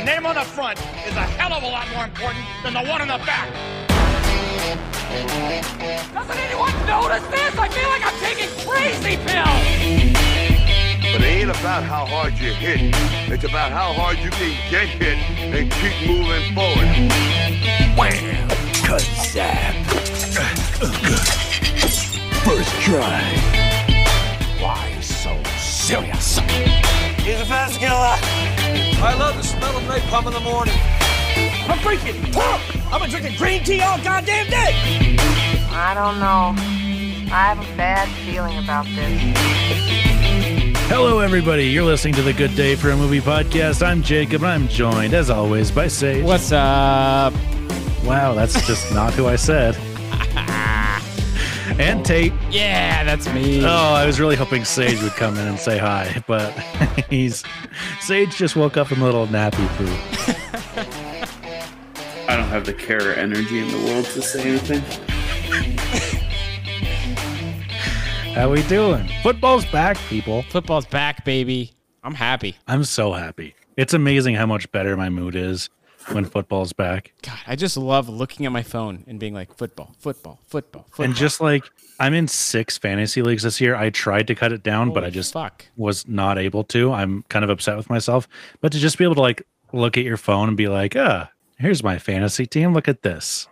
The name on the front is a hell of a lot more important than the one on the back. Doesn't anyone notice this? I feel like I'm taking crazy pills. But it ain't about how hard you hit. It's about how hard you can get hit and keep moving forward. Wham! Kazap! First try. Why so serious? He's a fast killer. I love the smell of napalm in the morning. I'm freaking pumped. I've been drinking green tea all goddamn day. I don't know. I have a bad feeling about this. Hello, everybody. You're listening to the Good Day for a Movie podcast. I'm Jacob, and I'm joined, as always, by Sage. What's up? Wow, that's just not who I said. And Tate. Yeah, that's me. Oh, I was really hoping Sage would come in and say hi, but he's Sage just woke up in a little nappy poo. I don't have the care or energy in the world to say anything. How we doing? Football's back, people. Football's back, baby. I'm happy. I'm so happy. It's amazing how much better my mood is when football's back. God, I just love looking at my phone and being like, football, football, football, football. And just like I'm in six fantasy leagues this year. I tried to cut it down, but I just fuck. was not able to. I'm kind of upset with myself. But to just be able to like look at your phone and be like, ah, here's my fantasy team. Look at this.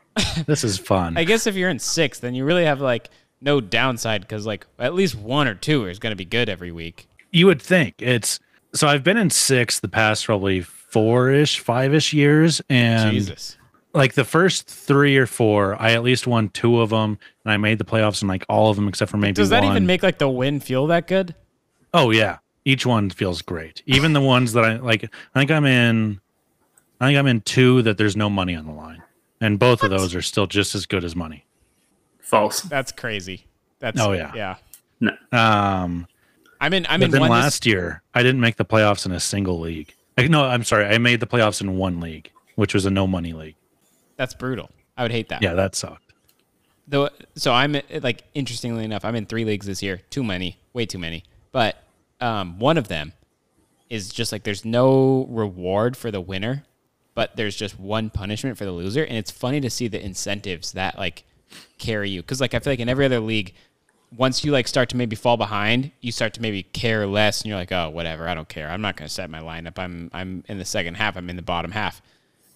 This is fun. I guess if you're in six, then you really have like no downside because like at least one or two is going to be good every week. you would think it's so I've been in six the past probably four ish, five ish years. And Jesus. like the first three or four, I at least won two of them and I made the playoffs in like all of them except for maybe Does that one. even make like the win feel that good? Oh yeah, each one feels great. Even the ones that I like. I think I'm in. I think I'm in two that there's no money on the line, and both of those are still just as good as money. False. That's crazy. That's Oh, yeah. yeah. No. Um, I'm in. I'm but in then one. this- last year I didn't make the playoffs in a single league. Like, no, I'm sorry, I made the playoffs in one league, which was a no money league. that's brutal. I would hate that. Yeah, that sucked. Though, so I'm like interestingly enough, I'm in three leagues this year. Too many, way too many. But um, one of them is just like there's no reward for the winner, but there's just one punishment for the loser, and it's funny to see the incentives that like carry you because like I feel like in every other league, once you like start to maybe fall behind, you start to maybe care less, and you're like, oh, whatever, I don't care. I'm not going to set my lineup. I'm I'm in the second half. I'm in the bottom half.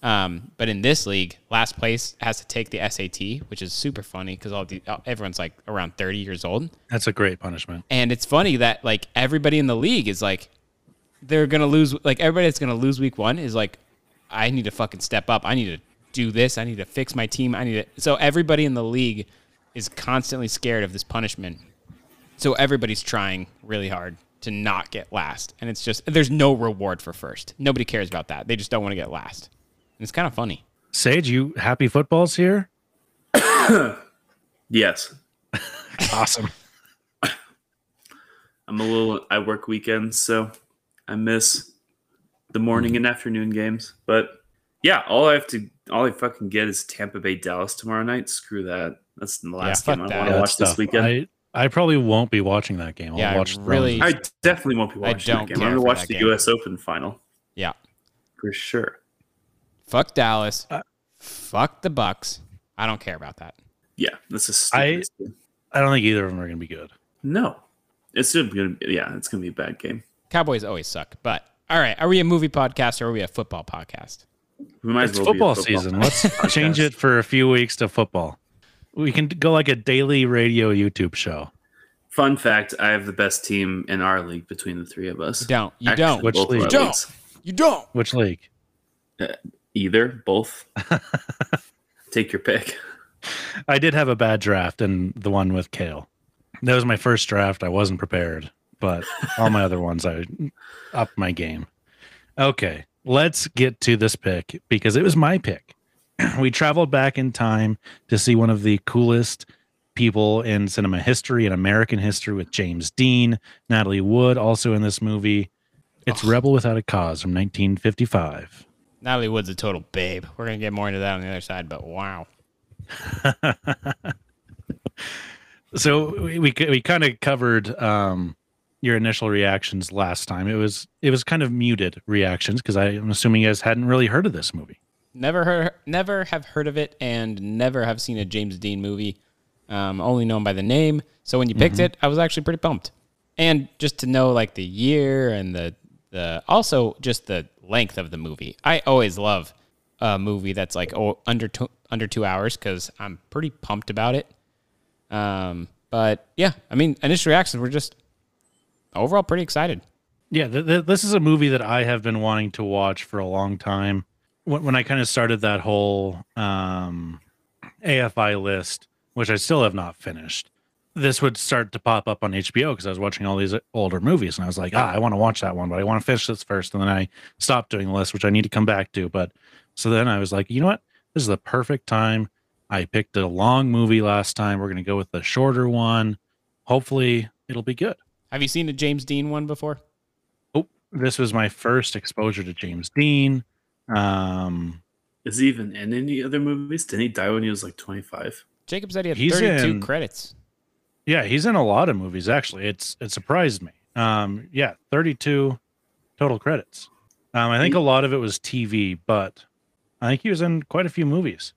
Um, but in this league, last place has to take the SAT, which is super funny because all the everyone's like around 30 years old, That's a great punishment. and it's funny that like everybody in the league is like they're gonna lose. Like everybody that's gonna lose week one is like, I need to fucking step up. I need to do this. I need to fix my team. I need to. So everybody in the league is constantly scared of this punishment. So everybody's trying really hard to not get last, and it's just there's no reward for first. Nobody cares about that. They just don't want to get last. And it's kind of funny. Sage, you happy football's here? Yes. Awesome. I'm a little. I work weekends, so I miss the morning and afternoon games. But yeah, all I have to, all I fucking get is Tampa Bay Dallas tomorrow night. Screw that. That's the last fuck game I want to That watch this weekend. I, I I probably won't be watching that game. I'll Yeah, I watch really- I definitely won't be I watching don't that game. I'm gonna watch the game. U.S. Open final Yeah. for sure. Fuck Dallas. Uh, Fuck the Bucks. I don't care about that. Yeah, that's a I- stupid. game. I don't think either of them are going to be good. No, it's gonna. Be, yeah, it's gonna be a bad game. Cowboys always suck. But all right, are we a movie podcast or are we a football podcast? We might It's well be a football season. Let's change it for a few weeks to football. We can go like a daily radio YouTube show. Fun fact: I have the best team in our league between the three of us. You don't. You Actually, don't. Which league? You don't. leagues. You don't. Which league? Uh, either, both. Take your pick. I did have a bad draft and the one with Kale. That was my first draft. I wasn't prepared, but all my other ones I upped my game. Okay, let's get to this pick because it was my pick. we traveled back in time to see one of the coolest people in cinema history and American history with James Dean, Natalie Wood, also in this movie. It's Rebel Without a Cause from 1955. Natalie Wood's a total babe. We're gonna get more into that on the other side, but wow. so we we, we kind of covered um your initial reactions last time. It was it was kind of muted reactions because I'm assuming you guys hadn't really heard of this movie. Never heard, never have heard of it, and never have seen a James Dean movie. Um, only known by the name. So when you picked it, I was actually pretty pumped. And just to know like the year and the the also just the length of the movie. I always love a movie that's like oh, under two, under two hours because I'm pretty pumped about it. Um, but yeah, I mean, initial reactions were just overall pretty excited. Yeah, th- th- this is a movie that I have been wanting to watch for a long time. When, when I kind of started that whole um, AFI list, which I still have not finished, this would start to pop up on HBO because I was watching all these older movies and I was like, ah, I want to watch that one, but I want to finish this first. And then I stopped doing the list, which I need to come back to. But so then I was like, you know what? This is the perfect time. I picked a long movie last time. We're going to go with the shorter one. Hopefully, it'll be good. Have you seen a James Dean one before? Oh, this was my first exposure to James Dean. Um, Is he even in any other movies? Didn't he die when he was like 25? Jacob said he had He's 32 in- credits. yeah, he's in a lot of movies. Actually, it's it surprised me. Um, yeah, thirty-two total credits. Um, I think a lot of it was TV, but I think he was in quite a few movies.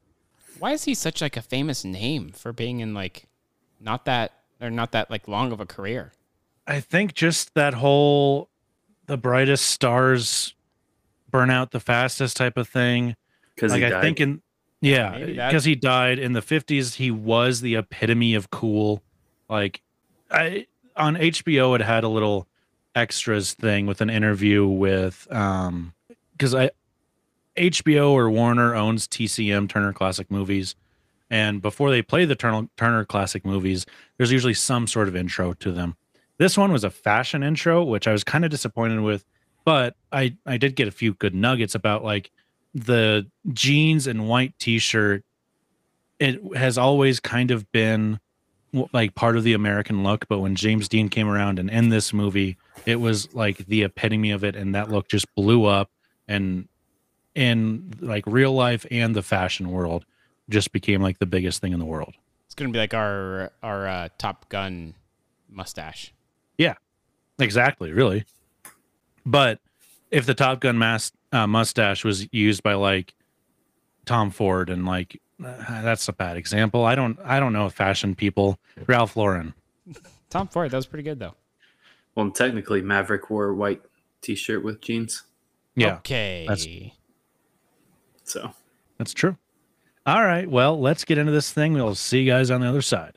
Why is he such like a famous name for being in like not that or not that like long of a career? I think just that whole the brightest stars burn out the fastest type of thing. Because Like I died. think in yeah, because he died in the fifties. He was the epitome of cool. Like I on HBO, it had a little extras thing with an interview with um because I HBO or Warner owns TCM Turner Classic Movies. And before they play the Turner, Turner Classic movies, there's usually some sort of intro to them. This one was a fashion intro, which I was kind of disappointed with, but I I did get a few good nuggets about like the jeans and white t-shirt. It has always kind of been like part of the American look, but when James Dean came around and in this movie, it was like the epitome of it, and that look just blew up. And in like real life and the fashion world, just became like the biggest thing in the world. It's gonna be like our our uh, Top Gun mustache. Yeah, exactly, really. But if the Top Gun mas- uh, mustache was used by like Tom Ford and like uh, that's a bad example. I don't I don't know if fashion people Ralph Lauren. Tom Ford, that was pretty good though. Well, technically, Maverick wore a white T-shirt with jeans, Yeah, Okay. that's- so that's true. All right, well, let's get into this thing. We'll see you guys on the other side.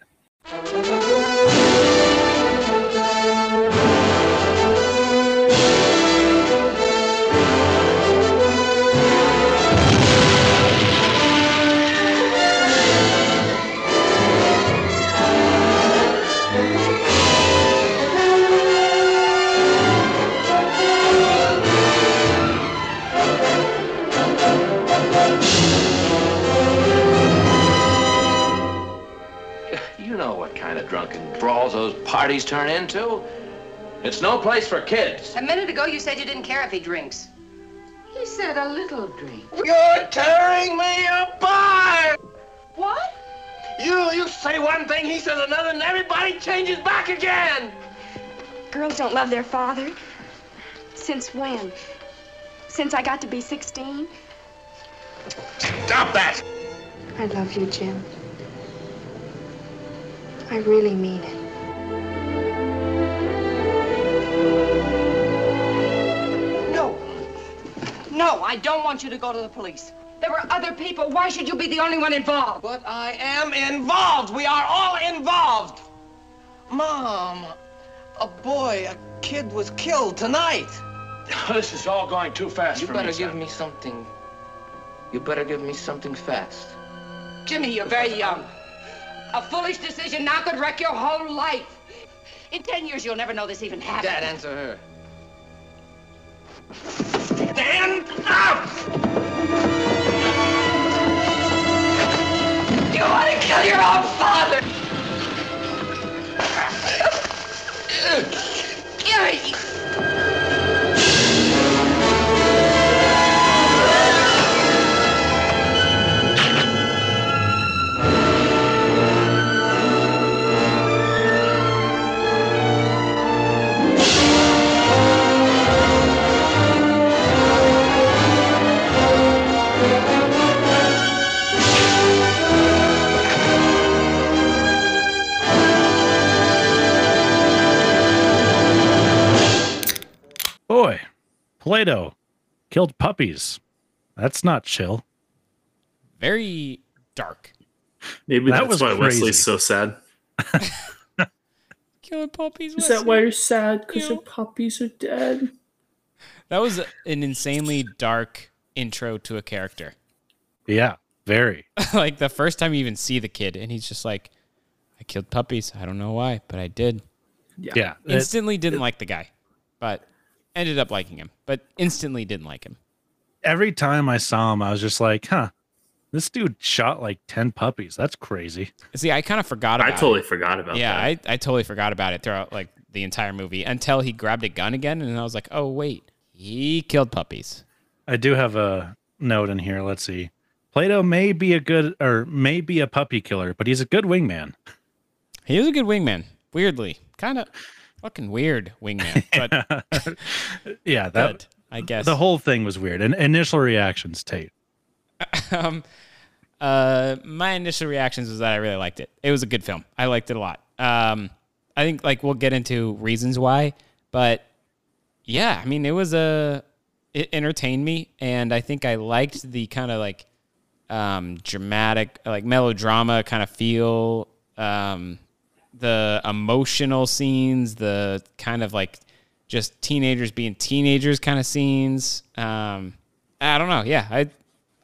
Those parties turn into. It's no place for kids. A minute ago, you said you didn't care if he drinks. He said a little drink. You're tearing me apart! What? You you say one thing, he says another, and everybody changes back again! Girls don't love their father. Since when? Since I got to be 16? Stop that! I love you, Jim. I really mean it. No. No, I don't want you to go to the police. There were other people. Why should you be the only one involved? But I am involved! We are all involved! Mom, a boy, a kid was killed tonight! This is all going too fast You for better give son. me something. You better give me something fast. Jimmy, you're very young. A foolish decision now could wreck your whole life. In ten years, you'll never know this even happened. Dad, answer her. Stand up! You want to kill your own father? Jimmy! Boy, Plato killed puppies. That's not chill. Very dark. Maybe That that's was why crazy. Wesley's so sad. Killing puppies. Is that why you're sad? Because your puppies are dead. That was an insanely dark intro to a character. Yeah, very. like the first time you even see the kid, and he's just like, "I killed puppies. I don't know why, but I did." Yeah. it- Instantly didn't like the guy, but ended up liking him. But instantly didn't like him. every time I saw him, I was just like, huh, this dude shot like 10 puppies. That's crazy. See, I kind of forgot I about. totally it. forgot about Yeah, that. I, I totally forgot about it throughout like the entire movie until he grabbed a gun again, and I was like, "Oh wait, he killed puppies." I do have a note in here. Let's see. Plato may be a good or may be a puppy killer, but he's a good wingman. He is a good wingman. Weirdly, kind of fucking weird wingman, but Yeah, that good, I guess. the whole thing was weird. And initial reactions, Tate. um, uh, my initial reactions was that I really liked it. It was a good film. I liked it a lot. Um, I think like we'll get into reasons why, but yeah, I mean it was a it entertained me, and I think I liked the kind of like um, dramatic, like melodrama kind of feel, um, the emotional scenes, the kind of like just teenagers being teenagers kind of scenes. Um, I don't know. Yeah, I,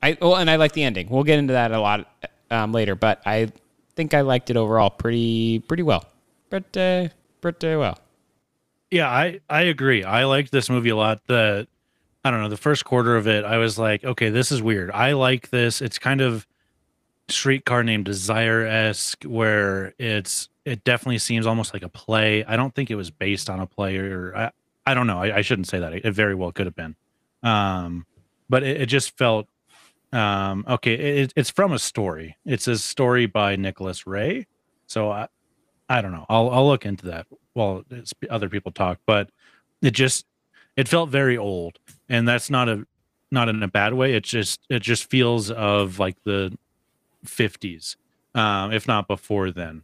I, well, and I like the ending. We'll get into that a lot um, later, but I think I liked it overall pretty, pretty well. Pretty, pretty well. Yeah, I I agree. I liked this movie a lot. The I don't know, the first quarter of it, I was like, okay, this is weird. I like this. It's kind of streetcar named Desire esque, where it's it definitely seems almost like a play. I don't think it was based on a play or I, I don't know. I, I shouldn't say that. It, very well could have been. Um, but it, it just felt um okay, it, it's from a story. It's a story by Nicholas Ray. So I I don't know. I'll I'll look into that while other people talk, but it just it felt very old, and that's not a not in a bad way. It just it just feels of like the fifties, um, if not before then.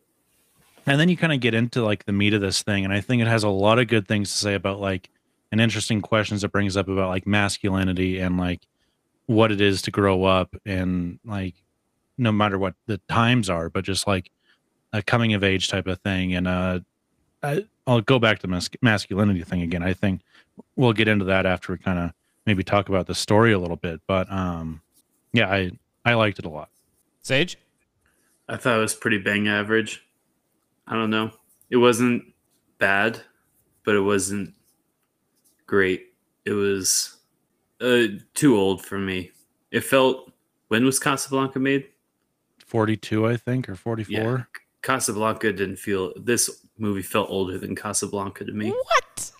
And then you kind of get into like the meat of this thing, and I think it has a lot of good things to say about like and interesting questions it brings up about like masculinity and like what it is to grow up and like no matter what the times are, but just like a coming of age type of thing. And uh, I, I'll go back to mas- masculinity thing again. I think we'll get into that after we kind of maybe talk about the story a little bit. But um, yeah, I I liked it a lot. Sage, I thought it was pretty bang average. I don't know. It wasn't bad, but it wasn't great. It was uh, too old for me. It felt. When was Casablanca made? Forty two, I think, or forty four. Yeah. Casablanca didn't feel. This movie felt older than Casablanca to me. What?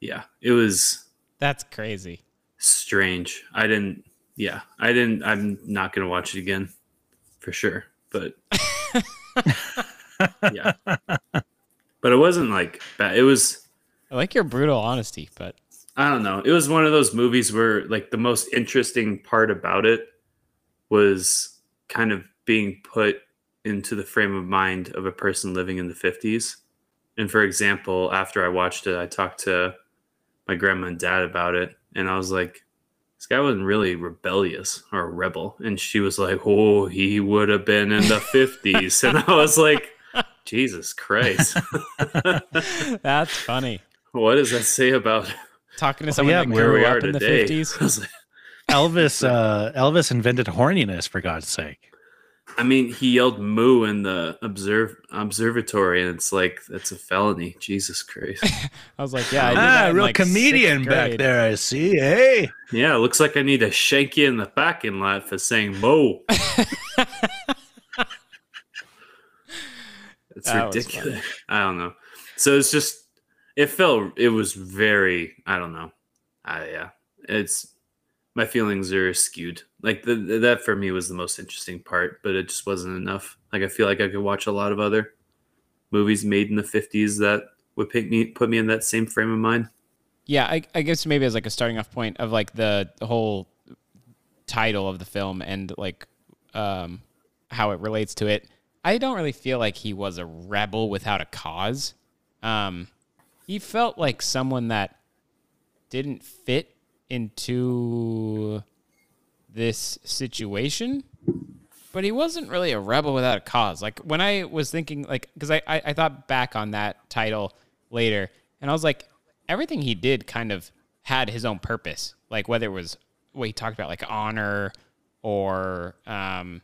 Yeah, it was That's crazy. strange. I didn't. Yeah, I didn't. I'm not gonna watch it again, for sure. But yeah, but it wasn't like bad. It was. I like your brutal honesty, but I don't know. It was one of those movies where like the most interesting part about it was kind of being put into the frame of mind of a person living in the 50s. And for example, after I watched it, I talked to my grandma and dad about it, and I was like, this guy wasn't really rebellious or a rebel. And she was like, oh, he would have been in the 50s. And I was like, Jesus Christ. that's funny. what does that say about Talking to someone yeah, that man. where we grew are up in the today? fifties. I was like, Elvis uh, Elvis invented horniness for God's sake. I mean, he yelled "moo" in the observe observatory, and it's like that's a felony. Jesus Christ! I was like, yeah, I did Ah, that real like, comedian back there. I see. Hey, yeah, it looks like I need to shank you in the parking lot for saying "moo." It's That ridiculous. I don't know. So it's just it felt it was very I don't know. I yeah, it's my feelings are skewed. Like the, that for me was the most interesting part, but it just wasn't enough. Like I feel like I could watch a lot of other movies made in the 50s that would pick me put me in that same frame of mind. Yeah, I, I guess maybe as like a starting off point of like the, the whole title of the film and like um, how it relates to it. I don't really feel like he was a rebel without a cause. Um, he felt like someone that didn't fit into this situation. But he wasn't really a rebel without a cause. Like when I was thinking, like, because I, I I thought back on that title later, and I was like, everything he did kind of had his own purpose. Like whether it was what he talked about, like honor, or um,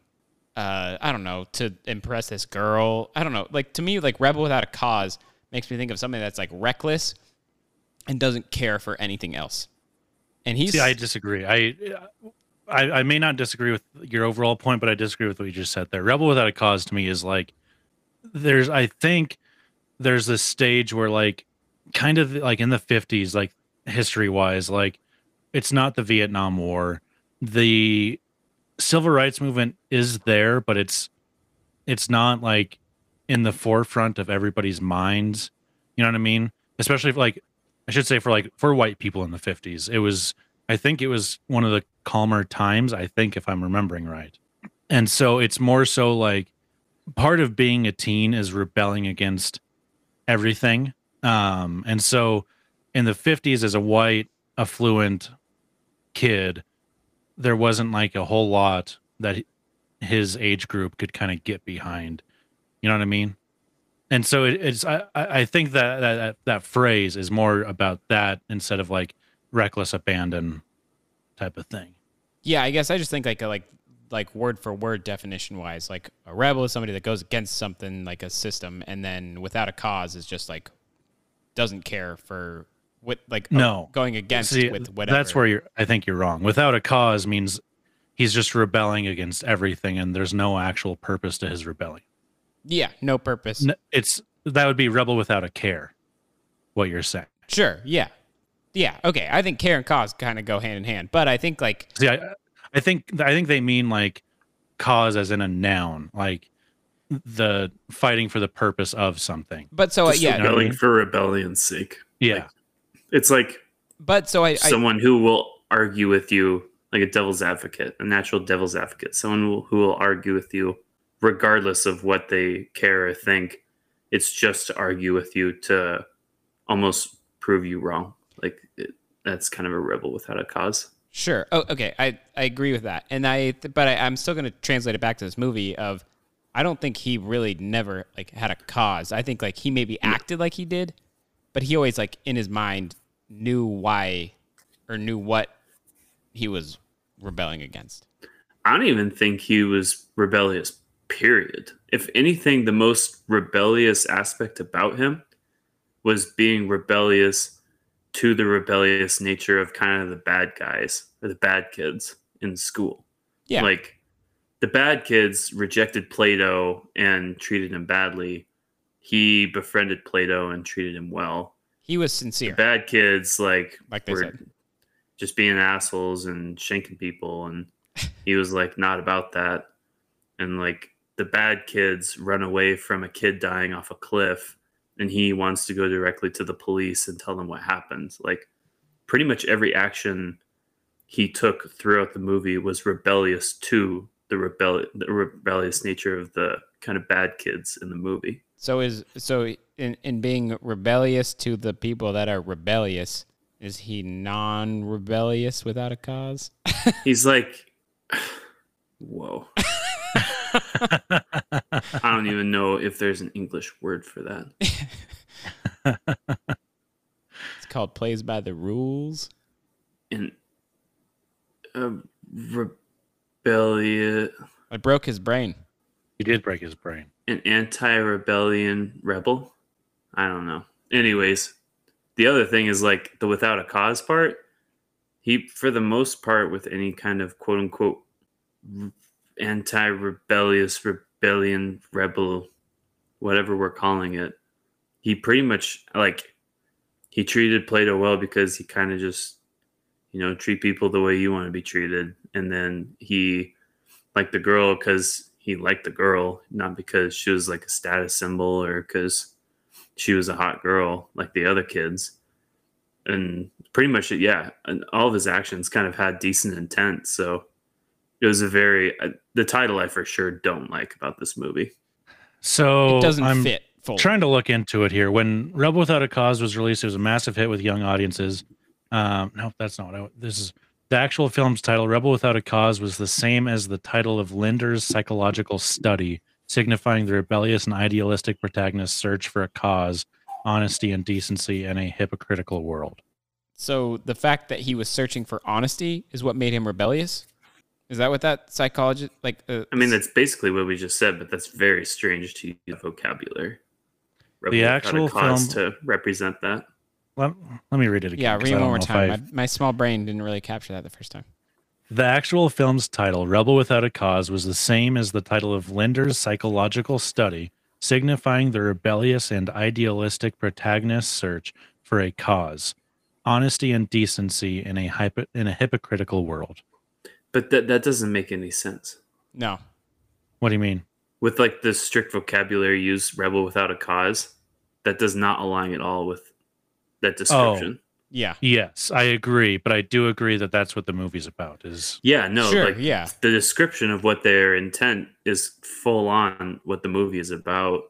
uh, I don't know, to impress this girl. I don't know. Like to me, like rebel without a cause makes me think of something that's like reckless and doesn't care for anything else. And he's See, I disagree. I, I I may not disagree with your overall point, but I disagree with what you just said there. Rebel without a cause to me is like there's I think there's this stage where like kind of like in the 50s like history wise like it's not the Vietnam War. The civil rights movement is there, but it's it's not like in the forefront of everybody's minds. You know what I mean? Especially if like I should say for like for white people in the 50s. It was I think it was one of the calmer times, I think if I'm remembering right. And so it's more so like part of being a teen is rebelling against everything. Um and so in the 50s as a white affluent kid there wasn't like a whole lot that his age group could kind of get behind. You know what I mean? And so it, it's I, I think that, that that phrase is more about that instead of like reckless abandon type of thing. Yeah, I guess I just think like like like word for word definition wise, like a rebel is somebody that goes against something like a system, and then without a cause is just like doesn't care for what like No. going against See, with whatever. That's where you're I think you're wrong. Without a cause means he's just rebelling against everything and there's no actual purpose to his rebellion. yeah, no purpose. N- It's that would be rebel without a care. What you're saying. Sure, yeah, yeah, okay. I think care and cause kind of go hand in hand, but I think like See, I, I think I think they mean like cause as in a noun, like the fighting for the purpose of something. But so uh, yeah, rebelling for rebellion's sake. Yeah. It's like but so I, I someone who will argue with you like a devil's advocate, a natural devil's advocate, someone who, who will argue with you regardless of what they care or think. It's just to argue with you to almost prove you wrong. Like it, that's kind of a rebel without a cause. Sure. Oh, okay. I, I agree with that, and I but I, I'm still going to translate it back to this movie. Of I don't think he really never like had a cause. I think like he maybe acted like he did, but he always like in his mind knew why or knew what he was rebelling against. I don't even think he was rebellious, period. If anything, the most rebellious aspect about him was being rebellious to the rebellious nature of kind of the bad guys or the bad kids in school. Yeah. Like the bad kids rejected Plato and treated him badly. He befriended Plato and treated him well. He was The sincere. bad kids like, Like they were said. just being assholes and shanking people and he was like not about that and like the bad kids run away from a kid dying off a cliff and he wants to go directly to the police and tell them what happened like pretty much every action he took throughout the movie was rebellious to the rebel the rebellious nature of the kind of bad kids in the movie So is so in in being rebellious to the people that are rebellious, is he non-rebellious without a cause? He's like, whoa. I don't even know if there's an English word for that. It's called plays by the rules. And uh, rebellion, I broke his brain. He did break his brain. an anti-rebellion rebel. I don't know. Anyways, the other thing is like the without a cause part. He, for the most part, with any kind of quote unquote anti-rebellious rebellion rebel, whatever we're calling it, he pretty much like he treated Plato well because he kind of just you know treat people the way you want to be treated, and then he like the girl because he liked the girl, not because she was like a status symbol or because she was a hot girl like the other kids. And pretty much, yeah, and all of his actions kind of had decent intent. So it was a very uh, the title I for sure don't like about this movie. So It doesn't I'm fit fully. trying to look into it here. When Rebel Without a Cause was released, it was a massive hit with young audiences. Um, no, that's not what I. This is the actual film's title. Rebel Without a Cause was the same as the title of Lindner's psychological study, signifying the rebellious and idealistic protagonist's search for a cause, honesty, and decency in a hypocritical world. So the fact that he was searching for honesty is what made him rebellious. Is that what that psychologist like? Uh, I mean, that's basically what we just said, but that's very strange to use vocabulary. Rebel The Without a actual cause film- to represent that. Let, let me read it again. Yeah, read it one more time. I- My, my small brain didn't really capture that the first time. The actual film's title, Rebel Without a Cause, was the same as the title of Lindner's psychological study, signifying the rebellious and idealistic protagonist's search for a cause, honesty and decency in a hypo- in a hypocritical world. But that that doesn't make any sense. No. What do you mean? With like the strict vocabulary used, rebel without a cause, that does not align at all with that oh, description. Yeah. Yes, I agree, but I do agree that that's what the movie's about. Is Yeah, no, Sure, like yeah. the description of what their intent is full on what the movie is about,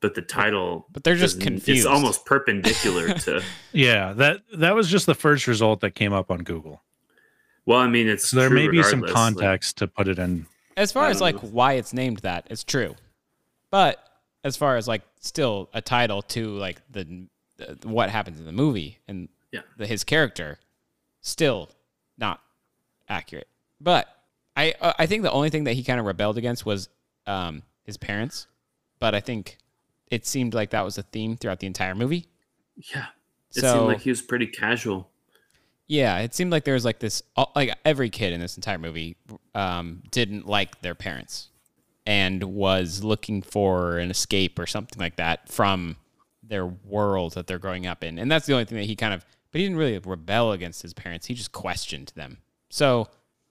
but the title But they're just confused. It's almost perpendicular to yeah that that was just the first result that came up on Google. Well, I mean, it's So there true may be some regardless, like- context to put it in. As far as don't like why it's named that, it's true. But as far as like still a title to like the, the what happens in the movie and Yeah. the, his character, still not accurate. But I uh, I think the only thing that he kind of rebelled against was um, his parents. But I think it seemed like that was a theme throughout the entire movie. yeah, it So- seemed like he was pretty casual. Yeah, it seemed like there was like this, like every kid in this entire movie um, didn't like their parents and was looking for an escape or something like that from their world that they're growing up in. And that's the only thing that he kind of, but he didn't really rebel against his parents. He just questioned them. So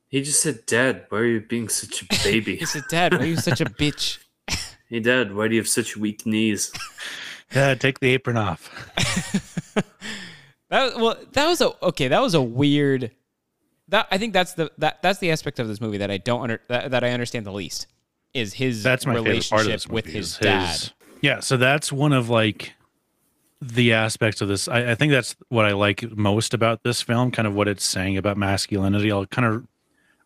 He just said, "Dad, why are you being such a baby?" he said, Dad, why are you such a bitch? hey, Dad, why do you have such weak knees? Yeah, take the apron off. That was- well, that was a okay. That was a weird. That I think that's the that that's the aspect of this movie that I don't under that, that I understand the least is his That's my favorite relationship part of this with movie his dad. Yeah, so that's one of like the aspects of this. I, I think that's what I like most about this film, kind of what it's saying about masculinity. I'll kind of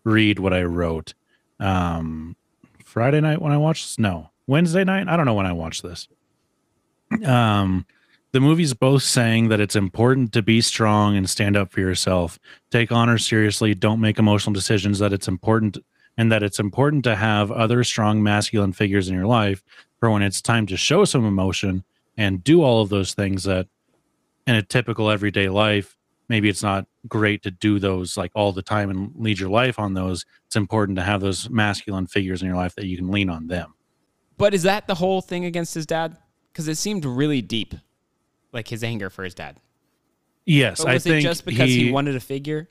read what I wrote. Um Friday night when I watched this? No. Wednesday night? I don't know when I watched this. Um the movie's both saying that it's important to be strong and stand up for yourself, take honor seriously, don't make emotional decisions, that it's important and that it's important to have other strong masculine figures in your life for when it's time to show some emotion and do all of those things that in a typical everyday life maybe it's not great to do those like all the time and lead your life on those it's important to have those masculine figures in your life that you can lean on them But is that the whole thing against his dad? Because it seemed really deep, like his anger for his dad. yes But i think just because he, wanted a figure?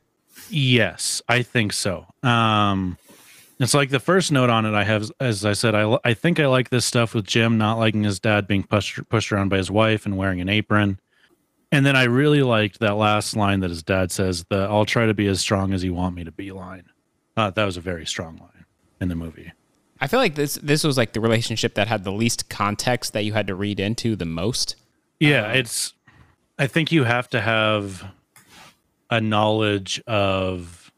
Yes, I think so. Um, it's like the first note on it I have, as I said, I, I think I like this stuff with Jim not liking his dad being pushed pushed around by his wife and wearing an apron. And then I really liked that last line that his dad says, "The I'll try to be as strong as you want me to be." Line. Uh, that was a very strong line in the movie. I feel like this this was like the relationship that had the least context that you had to read into the most. Yeah, it's. I think you have to have a knowledge of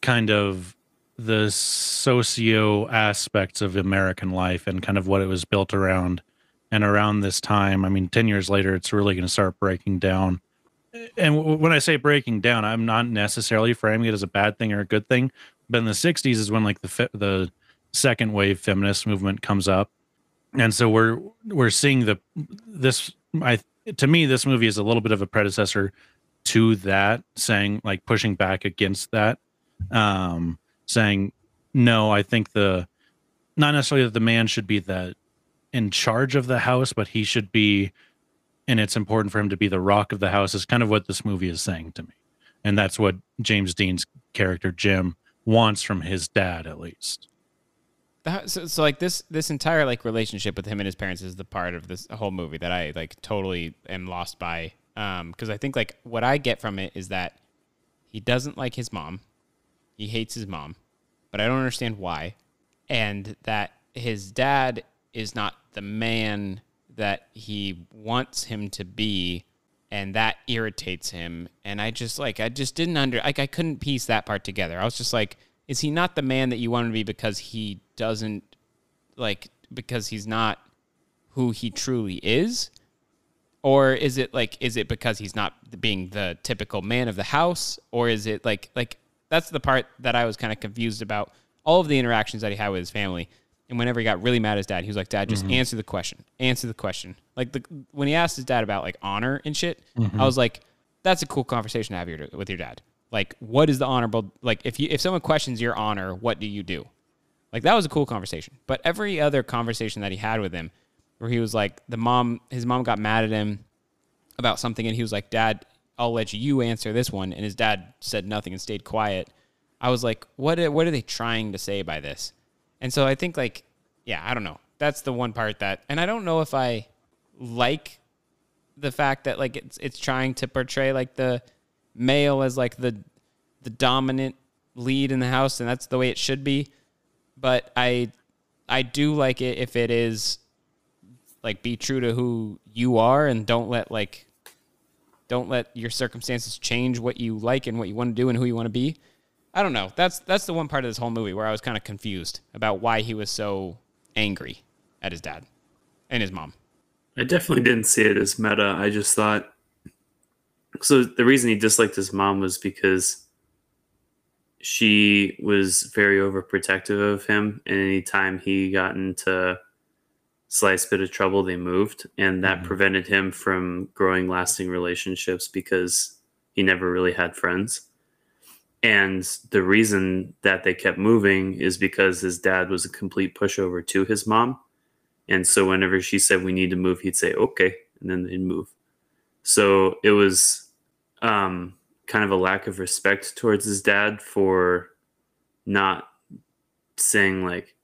kind of the socio aspects of American life and kind of what it was built around. And around this time, I mean, 10 years later, it's really going to start breaking down. And when I say breaking down, I'm not necessarily framing it as a bad thing or a good thing. But in the 60s is when like the the second wave feminist movement comes up and so we're we're seeing the this i to me this movie is a little bit of a predecessor to that saying like pushing back against that um saying no i think the not necessarily that the man should be the in charge of the house but he should be and it's important for him to be the rock of the house is kind of what this movie is saying to me and that's what james dean's character jim wants from his dad at least so, so like this this entire like relationship with him and his parents is the part of this whole movie that I like totally am lost by. Um, because I think like what I get from it is that he doesn't like his mom, he hates his mom, but I don't understand why, and that his dad is not the man that he wants him to be and that irritates him. And I just like I just didn't under like I couldn't piece that part together. I was just like, is he not the man that you want him to be because he doesn't like because he's not who he truly is? Or is it like is it because he's not being the typical man of the house? Or is it like like that's the part that I was kind of confused about all of the interactions that he had with his family. And whenever he got really mad at his dad, he was like, "Dad, just Mhm. answer the question. Answer the question." Like the when he asked his dad about like honor and shit, Mhm. I was like, "That's a cool conversation to have your, with your dad." Like, what is the honorable? Like, if you if someone questions your honor, what do you do? Like that was a cool conversation. But every other conversation that he had with him, where he was like, the mom, his mom got mad at him about something, and he was like, "Dad, I'll let you answer this one," and his dad said nothing and stayed quiet. I was like, "What? Are, what are they trying to say by this?" And so I think like, yeah, I don't know. That's the one part that, and I don't know if I like the fact that like it's it's trying to portray like the male as like the the dominant lead in the house, and that's the way it should be. But I I do like it if it is like be true to who you are and don't let like don't let your circumstances change what you like and what you want to do and who you want to be. I don't know. That's that's the one part of this whole movie where I was kind of confused about why he was so angry at his dad and his mom. I definitely didn't see it as meta. I just thought so. The reason he disliked his mom was because she was very overprotective of him, and anytime he got into slight bit of trouble, they moved, and that prevented him from growing lasting relationships because he never really had friends. And the reason that they kept moving is because his dad was a complete pushover to his mom. And so whenever she said we need to move, he'd say, okay. And then they'd move. So it was um, kind of a lack of respect towards his dad for not saying, like,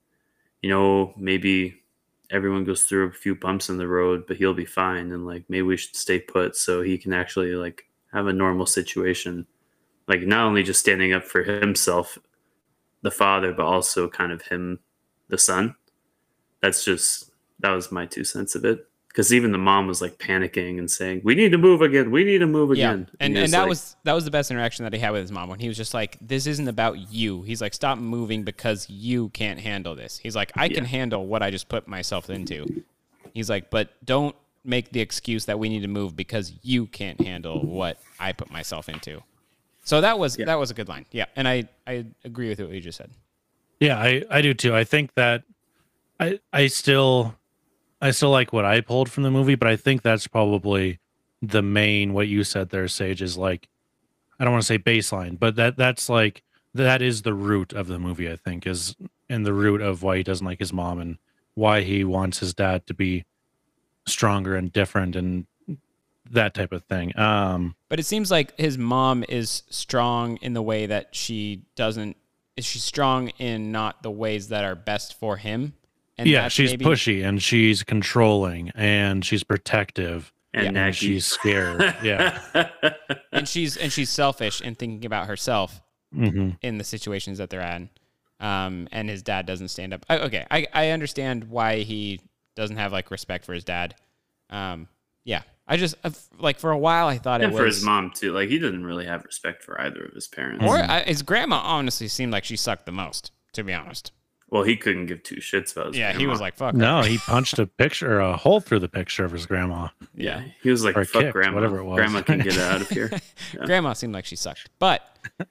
you know, maybe everyone goes through a few bumps in the road, but he'll be fine. And like, maybe we should stay put so he can actually like have a normal situation. Like, not only just standing up for himself, the father, but also kind of him, the son. That's just, that was my two cents of it. Because even the mom was like panicking and saying, "We need to move again. We need to move again." Yeah. and he and that like- was that was the best interaction that he had with his mom when he was just like, "This isn't about you." He's like, "Stop moving because you can't handle this." He's like, "I can handle what I just put myself into." He's like, "But don't make the excuse that we need to move because you can't handle what I put myself into." So that was that was a good line. Yeah, and I I agree with what you just said. Yeah, I, I do too. I think that I I still I still like what I pulled from the movie, but I think that's probably the main what you said there, Sage, is like I don't want to say baseline, but that that's like that is the root of the movie, I think, is and the root of why he doesn't like his mom and why he wants his dad to be stronger and different and that type of thing. Um But it seems like his mom is strong in the way that she doesn't. Is she strong in not the ways that are best for him? Yeah, she's maybe- pushy and she's controlling and she's protective And and she's scared. yeah. and she's and she's selfish in thinking about herself hmm in the situations that they're in. Um, and his dad doesn't stand up. I, okay, I, I understand why he doesn't have like respect for his dad. Um, yeah, I just uh, like for a while I thought and it was for his mom too. Like he didn't really have respect for either of his parents. or I, his grandma honestly seemed like she sucked the most. To be honest, well, he couldn't give two shits about his yeah, he was like fuck. her. No, he punched a picture, a hole through the picture of his grandma. Yeah, he was like, Or "Fuck kicked, grandma, whatever it was. grandma can get out of here." Yeah. Grandma seemed like she sucked, but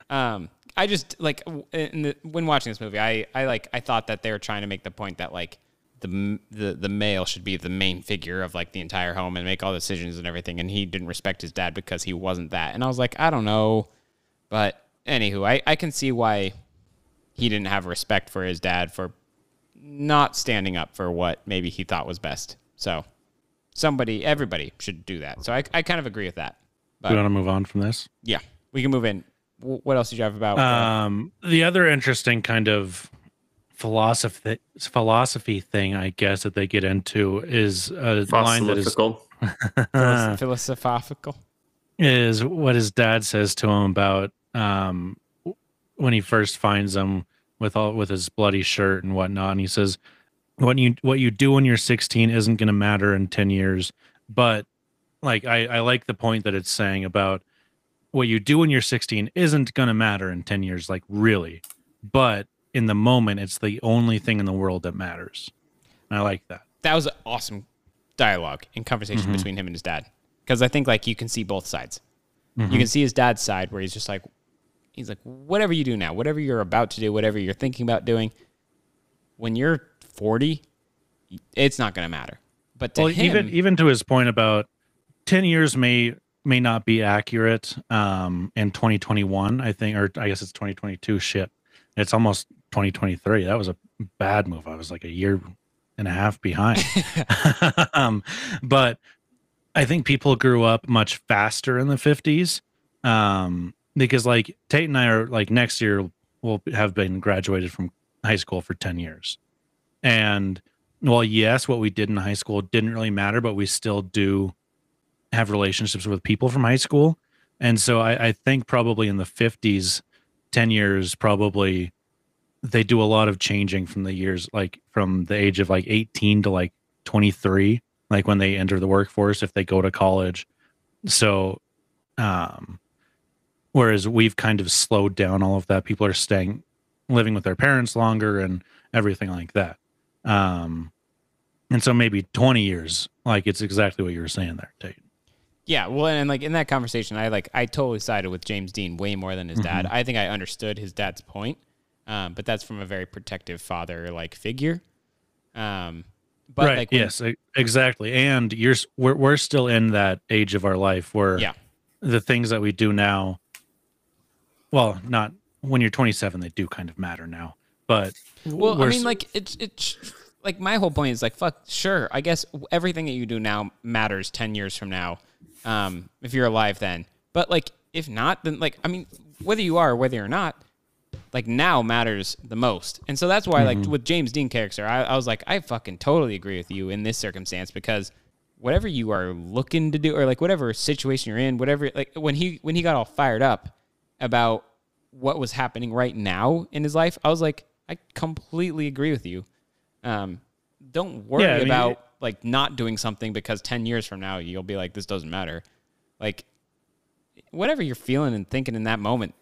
um, I just like w- in the, when watching this movie, I I like I thought that they were trying to make the point that like the m- the the male should be the main figure of like the entire home and make all the decisions and everything, and he didn't respect his dad because he wasn't that, and I was like, I don't know, but anywho, I I can see why he didn't have respect for his dad for not standing up for what maybe he thought was best. So somebody, everybody should do that. So I I kind of agree with that. Do you want to move on from this? Yeah, we can move in. What else did you have about? uh, Um, the other interesting kind of philosophy philosophy thing, I guess, that they get into is a line that is Philosophical. Philosophical. is what his dad says to him about um when he first finds him with all with his bloody shirt and whatnot and he says what you what you do when you're 16 isn't going to matter in 10 years but like I, I like the point that it's saying about what you do when you're 16 isn't going to matter in 10 years like really but in the moment it's the only thing in the world that matters and i like that that was an awesome dialogue and conversation Mhm. between him and his dad because I think like you can see both sides. Mhm. You can see his dad's side where he's just like, he's like, whatever you do now, whatever you're about to do, whatever you're thinking about doing, when you're 40, it's not going to matter. But to well him, even even to his point about 10 years may may not be accurate um in 2021 i think or i guess it's 2022 shit. It's almost 2023 that was a bad move. I was like a year and a half behind. Um but i think people grew up much faster in the 50s um because like tate and i are like next year will have been graduated from high school for 10 years. And well yes what we did in high school didn't really matter but we still do have relationships with people from high school. And so i, I think probably in the 50s 10 years probably they do a lot of changing from the years like from the age of like 18 to like 23 like when they enter the workforce if they go to college. So um whereas we've kind of slowed down all of that people are staying living with their parents longer and everything like that um and so maybe 20 years like it's exactly what you were saying there tate Yeah, well, and like in that conversation, I like I totally sided with James Dean way more than his dad. Mhm. I think I understood his dad's point, um, but that's from a very protective father like figure. Um, but right like when- yes exactly and you're we're, we're still in that age of our life where Yeah. the things that we do now well not when you're 27 they do kind of matter now but Well, I mean, like it's it's like my whole point is like fuck. Sure, I guess everything that you do now matters ten years from now, um, if you're alive then. But like if not, then like I mean, whether you are or whether you're not, like now matters the most. And so that's why like Mhm. with James Dean character, I, I was like, I fucking totally agree with you in this circumstance because whatever you are looking to do or like whatever situation you're in, whatever like when he when he got all fired up about what was happening right now in his life, I was like, I completely agree with you. Um, don't worry Yeah, I mean, about it- like not doing something because 10 years from now you'll be like this doesn't matter. Like whatever you're feeling and thinking in that moment,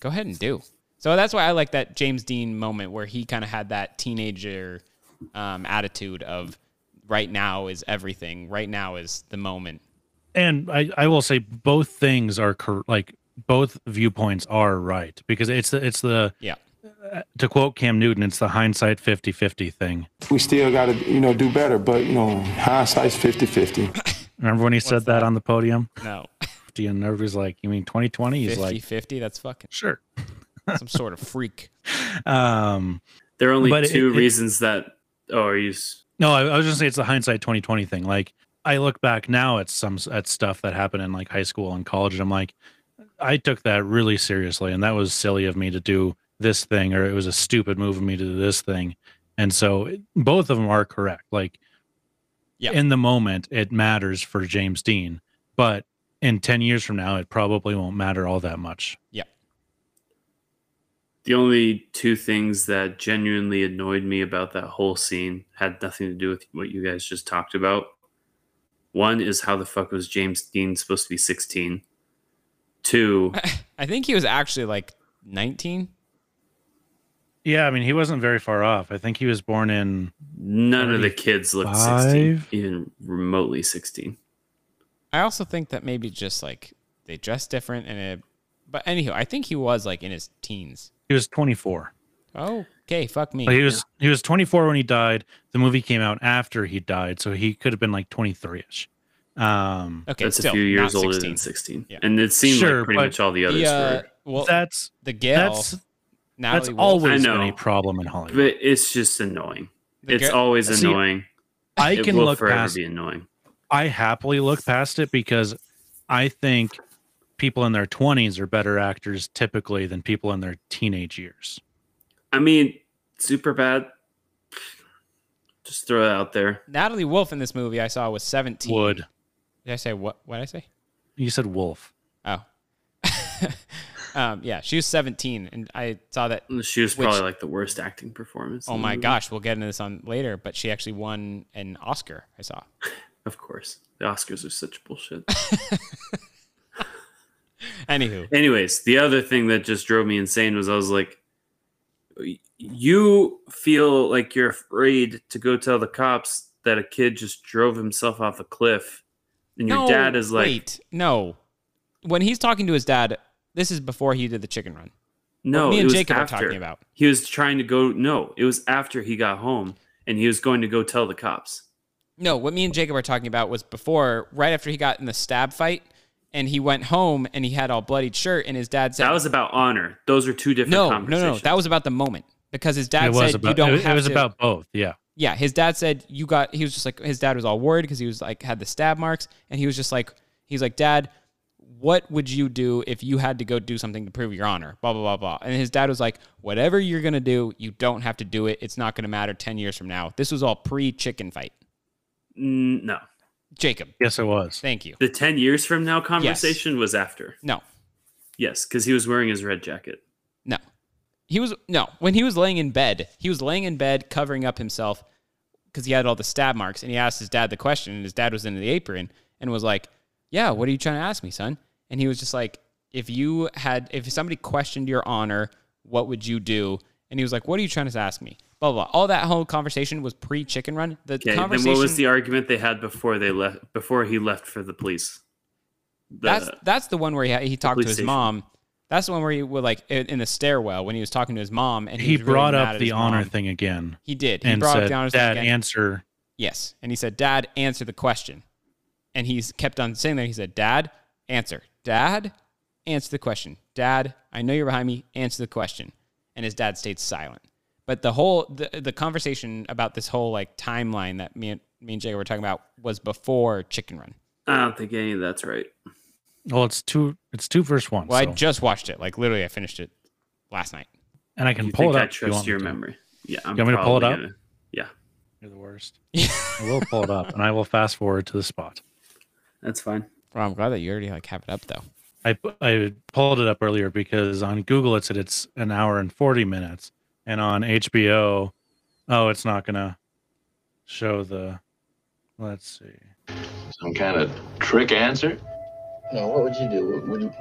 go ahead and do. So that's why I like that James Dean moment where he kind of had that teenager um, attitude of right now is everything. Right now is the moment. and I, I will say both things are cor- like both viewpoints are right because it's the it's the Yeah. uh, to quote Cam Newton it's the hindsight 50-50 thing We still got to, you know, do better, but, you know, hindsight's 50 50. remember when he said that, on the podium No. and everybody's like you mean 2020 he's 50 like 50, that's fucking sure. some sort of freak. um There are only but it- two it- reasons that. Oh, are you? No, I, I was just saying it's the hindsight 2020 thing. Like I look back now at some at stuff that happened in like high school and college, and I'm like, I took that really seriously, and that was silly of me to do this thing, or it was a stupid move of me to do this thing. And so it- both of them are correct. Like Yeah. in the moment, it matters for James Dean, but in 10 years from now, it probably won't matter all that much. Yeah. The only two things that genuinely annoyed me about that whole scene had nothing to do with what you guys just talked about. One is how the fuck was James Dean supposed to be 16? Two, I think he was actually like 19. Yeah, I mean, he wasn't very far off. I think he was born in none of the kids looked 16, even remotely 16. I also think that maybe just like they dress different and it, but anywho, I think he was like in his teens. he was 24. Oh, Okay, fuck me. But he was he was 24 when he died. The movie came out after he died, so he could have been like 23ish. Um, Okay, That's still, a few years not older 16. than 16. Yeah. And it seems Sure, like pretty much all the others The, uh, were. well, that's the gal. that's that's always I been a problem in Hollywood. But it's just annoying. The it's girl- always See, annoying. I it can will look forever past. be annoying. I happily look past it because I think people in their 20s are better actors typically than people in their teenage years. I mean, super bad. Just throw it out there. Natalie Wolf in this movie I saw was 17. Would Did I say what? What did I say? you said Wolf? Oh. um, yeah, she was 17, and I saw that. She was which- probably like the worst acting performance. Oh my gosh, we'll get into this on later, but she actually won an Oscar. I saw. Of course, the Oscars are such bullshit. Anywho, Anyways, the other thing that just drove me insane was I was like, you feel like you're afraid to go tell the cops that a kid just drove himself off a cliff, and your no, dad is like, wait, no. When he's talking to his dad, this is before he did the chicken run. no, What me it and was Jacob after. are talking about. He was trying to go. No, it was after he got home, and he was going to go tell the cops. No, what me and Jacob are talking about was before, right after he got in the stab fight, and he went home and he had all bloodied shirt, and his dad said, That was about honor. Those are two different "No, no, conversations. no, that was about the moment because his dad it was said about you don't it, have it was to." about both. Yeah. Yeah, his dad said you got. He was just like his dad was all worried because he was like had the stab marks, and he was just like he's like, Dad, what would you do if you had to go do something to prove your honor? Blah blah blah blah. And his dad was like, whatever you're gonna do, you don't have to do it. It's not gonna matter ten years from now. This was all pre chicken fight. Mm, no. Jacob, Yes, it was. thank you. The ten years from now conversation was after. No, Yes, because he was wearing his red jacket. He was no, when he was laying in bed, he was laying in bed covering up himself because he had all the stab marks and he asked his dad the question and his dad was in the apron and was like, "Yeah, what are you trying to ask me, son?" And he was just like, "If you had if somebody questioned your honor, what would you do?" And he was like, "What are you trying to ask me?" Blah blah. blah. All that whole conversation was pre-chicken run. The Okay, conversation then what was the argument they had before they left? Before he left for the police. The- that's that's the one where he, he talked to his station. mom. That's the one where he was like in in the stairwell when he was talking to his mom and he, He was really brought up the honor mom. thing again. He did. He and brought up said, the honor thing Dad, again. answer. Yes. And he said, Dad, answer the question. And he's kept on saying that. He said, Dad, answer. Dad, answer the question. Dad, I know you're behind me. Answer the question. And his dad stayed silent. But the whole the, the conversation about this whole like timeline that me and me and Jay were talking about was before Chicken Run. I don't think any of that's right. Well, it's two. It's two versus one. Well, I just watched it. Like literally, I finished it last night. and I can You pull think it I up. if you trust want me your to. memory? Yeah, I'm You want me to pull it up? gonna- yeah, You're the worst. I will pull it up, and I will fast forward to the spot. that's fine. Well, I'm glad that you already like have it up though. I I pulled it up earlier because on Google it said it's an hour and forty minutes, and on HBO, oh, it's not gonna show the. Let's see. Some kind of trick answer? No, what would you do? What would you...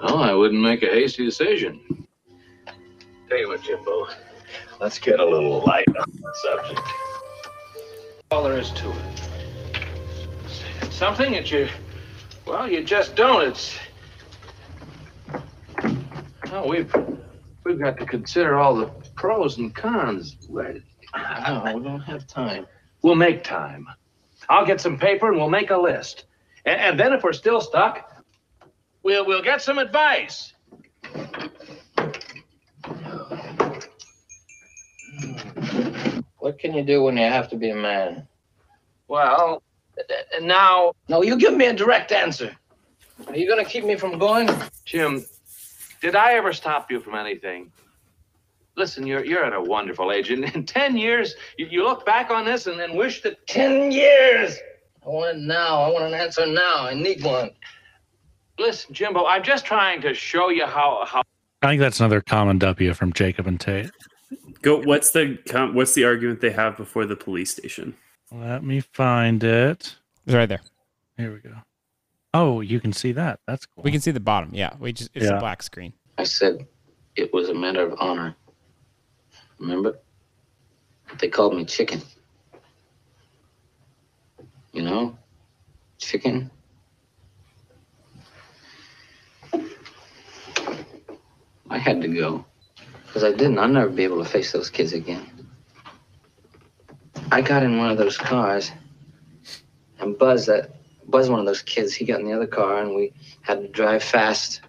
Oh, I wouldn't make a hasty decision. Tell you what, Jimbo, let's get a little light on the subject. All there is to it. It's something that you, well, you just don't. It's. No, we've we've got to consider all the pros and cons. Right? No, we don't have time. We'll make time. I'll get some paper and we'll make a list. And, and then if we're still stuck, we'll we'll get some advice. What can you do when you have to be a man? Well, uh, now, No, you give me a direct answer. Are you gonna keep me from going? Jim, did I ever stop you from anything? Listen, you're you're at a wonderful age. In, in ten years, you, you look back on this and, and wish that Ten years! I want it now. I want an answer now. I need one. Listen, Jimbo, I'm just trying to show you how how I think that's another common W from Jacob and Tate. Go. What's the what's the argument they have before the police station? Let me find it. It's right there. Here we go. Oh, you can see that. That's cool. We can see the bottom. Yeah, we just it's Yeah. a black screen. I said it was a matter of honor. Remember? They called me chicken. You know? Chicken. I had to go. Because I didn't. I'll never be able to face those kids again. I got in one of those cars, and Buzz, that Buzz, one of those kids, he got in the other car, and we had to drive fast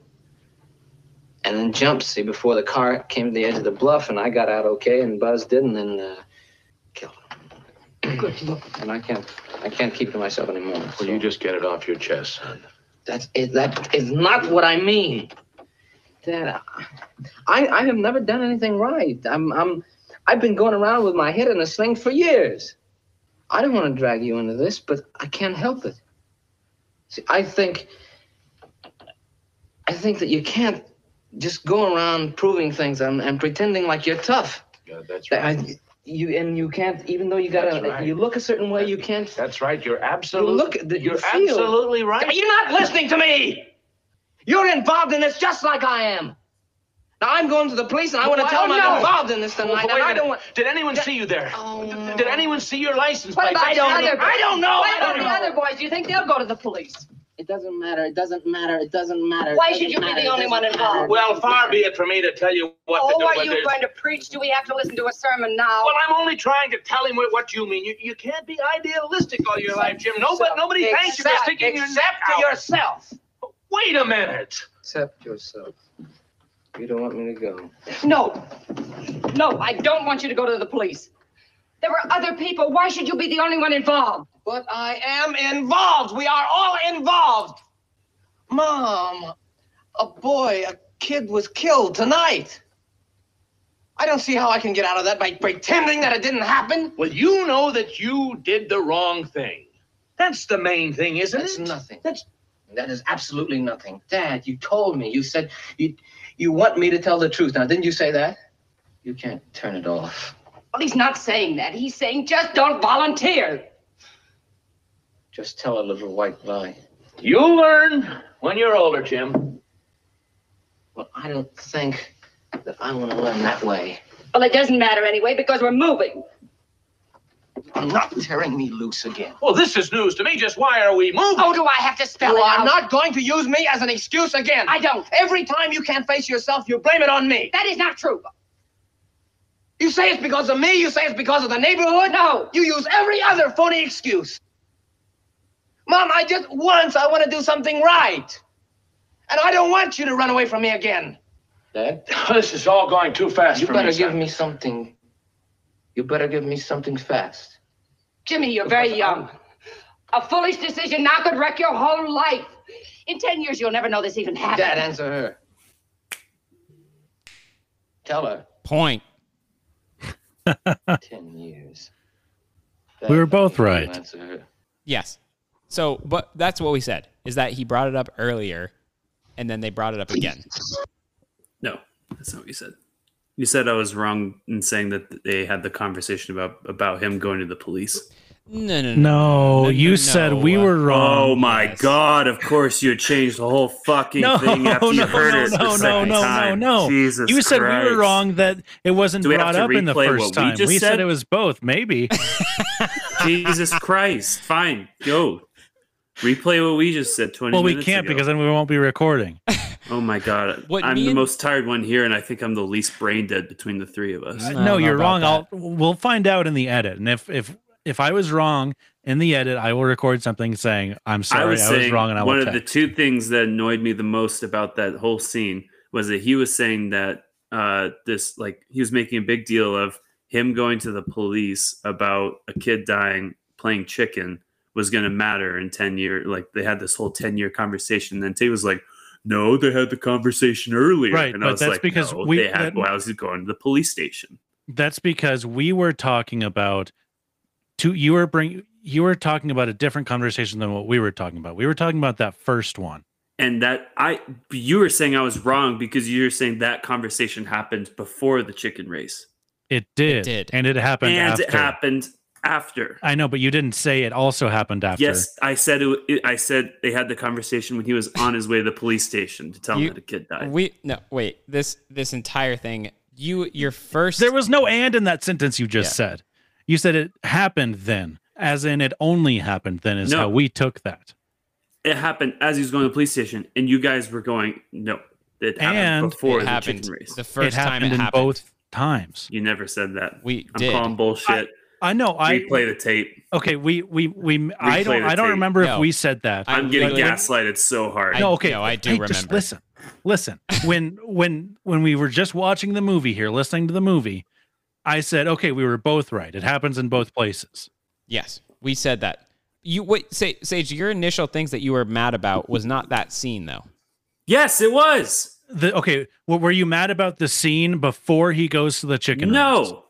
and then jumped, see, before the car came to the edge of the bluff, and I got out okay, and Buzz didn't, and uh, killed him. Good. And I can't, I can't keep to myself anymore. Will you just get it off your chest, son? That's it. That is not what I mean. Dad, uh, I, I have never done anything right. I'm, I'm, I've been going around with my head in a sling for years. I don't want to drag you into this, but I can't help it. See, I think, I think that you can't just go around proving things and, and pretending like you're tough. Yeah, that's I, You and you can't, even though you got That's to, right. you look a certain way. You can't. That's right. You're absolutely. look at the- you You're feel- absolutely right. You're not listening to me. You're involved in this just like I am. Now I'm going to the police and I want to tell them no. I'm involved in this tonight. wait and a I minute. don't want. Did anyone see you there? Did, did anyone see your license What plate? about I the don't other- know. I don't know. What I about don't the know. other boys? Do you think they'll go to the police? It doesn't matter. It doesn't matter. It doesn't matter. Why should doesn't you be the only one involved? matter. Well, far be it from me to tell you what to Oh, are but you there's- going to preach? Do we have to listen to a sermon now? Well, I'm only trying to tell him what, what you mean. You, you can't be idealistic all your life, Jim. Nobody, nobody thanks you for Except- sticking your neck except to yourself. Wait a minute. Accept yourself. You don't want me to go. No. No, I don't want you to go to the police. There were other people. Why should you be the only one involved? But I am involved. We are all involved. Mom, a boy, a kid was killed tonight. I don't see how I can get out of that by pretending that it didn't happen. Well, you know that you did the wrong thing. That's the main thing, isn't That's it? nothing. That's That is absolutely nothing. Dad, you told me. You said you you want me to tell the truth. Now, didn't you say that? You can't turn it off. Well, he's not saying that. He's saying just don't volunteer. Just tell a little white lie. You'll learn when you're older, Jim. Well, I don't think that I want to learn that way. Well, it doesn't matter anyway because we're moving. I'm not tearing me loose again. Well, this is news to me. Just why are we moving? Oh, do I have to spell You it out? You are out? not going to use me as an excuse again. I don't. Every time you can't face yourself, you blame it on me. That is not true. You say it's because of me. You say it's because of the neighborhood. No. You use every other phony excuse. Mom, I just once I want to do something right. And I don't want you to run away from me again. Dad, This is all going too fast you for me. You better give son. me something. You better give me something fast. Jimmy, you're very young. A foolish decision now could wreck your whole life. In 10 years, you'll never know this even happened. Dad, answer her. Tell her. Point. Ten years. We were both right. Answer. Yes. So, but that's what we said is that he brought it up earlier, and then they brought it up again. No, that's not what you said. You said I was wrong in saying that they had the conversation about about him going to the police. No, no, no. No, no, you no, said no. we uh, were wrong. Oh my yes. god! Of course, you had changed the whole fucking No, thing after no, you heard no, it. the no, no, second no, no, time. no. Jesus you said we were wrong that it wasn't Do we have brought up in the first what we time. just we said said? it was both, maybe. Jesus Christ! Fine, go. Replay what we just said twenty. well, we can't ago. because then we won't be recording. Oh my god! What I'm the and- most tired one here, and I think I'm the least brain dead between the three of us. I no, you're about wrong. I'll we'll find out in the edit. And if if if I was wrong in the edit, I will record something saying I'm sorry, I was, saying wrong, and I one of the two things that annoyed me the most about that whole scene was that he was saying that uh, this like he was making a big deal of him going to the police about a kid dying playing chicken was going to matter in 10 years like they had this whole 10 year conversation. And then Tate was like no they had the conversation earlier. Right, and I but was that's like because no, we- they had that- while I was going to the police station. That's because we were talking about two. You were bring you were talking about a different conversation than what we were talking about. We were talking about that first one. and that I you were saying I was wrong because you were saying that conversation happened before the chicken race It did, did. and it happened and after. it happened after. I know, but you didn't say it also happened after. Yes, I said it, it- I said they had the conversation when he was on his way to the police station to tell You- him that a kid died. We no wait. This this entire thing. You your first. There was no and in that sentence you just Yeah. said. You said it happened then, as in it only happened then, is No. how we took that. it happened as he was going to the police station, and you guys were going, no, it happened And before it the happened chicken race. the first it time happened it in happened. both times. you never said that. We I'm did. calling bullshit. I know. I Replay the tape. okay. We we we. I don't. I don't tape. remember No. if we said that. I I'm getting really- gaslighted so hard. I- no, okay. no, I do hey, Just remember. listen, listen. When when when we were just watching the movie here, listening to the movie, I said, okay, we were both right. It happens in both places. Yes, we said that. You wait, say, Sage. Your initial things that you were mad about was not that scene, though. yes, it was. The okay. Well, were you mad about the scene before he goes to the chicken? race? No.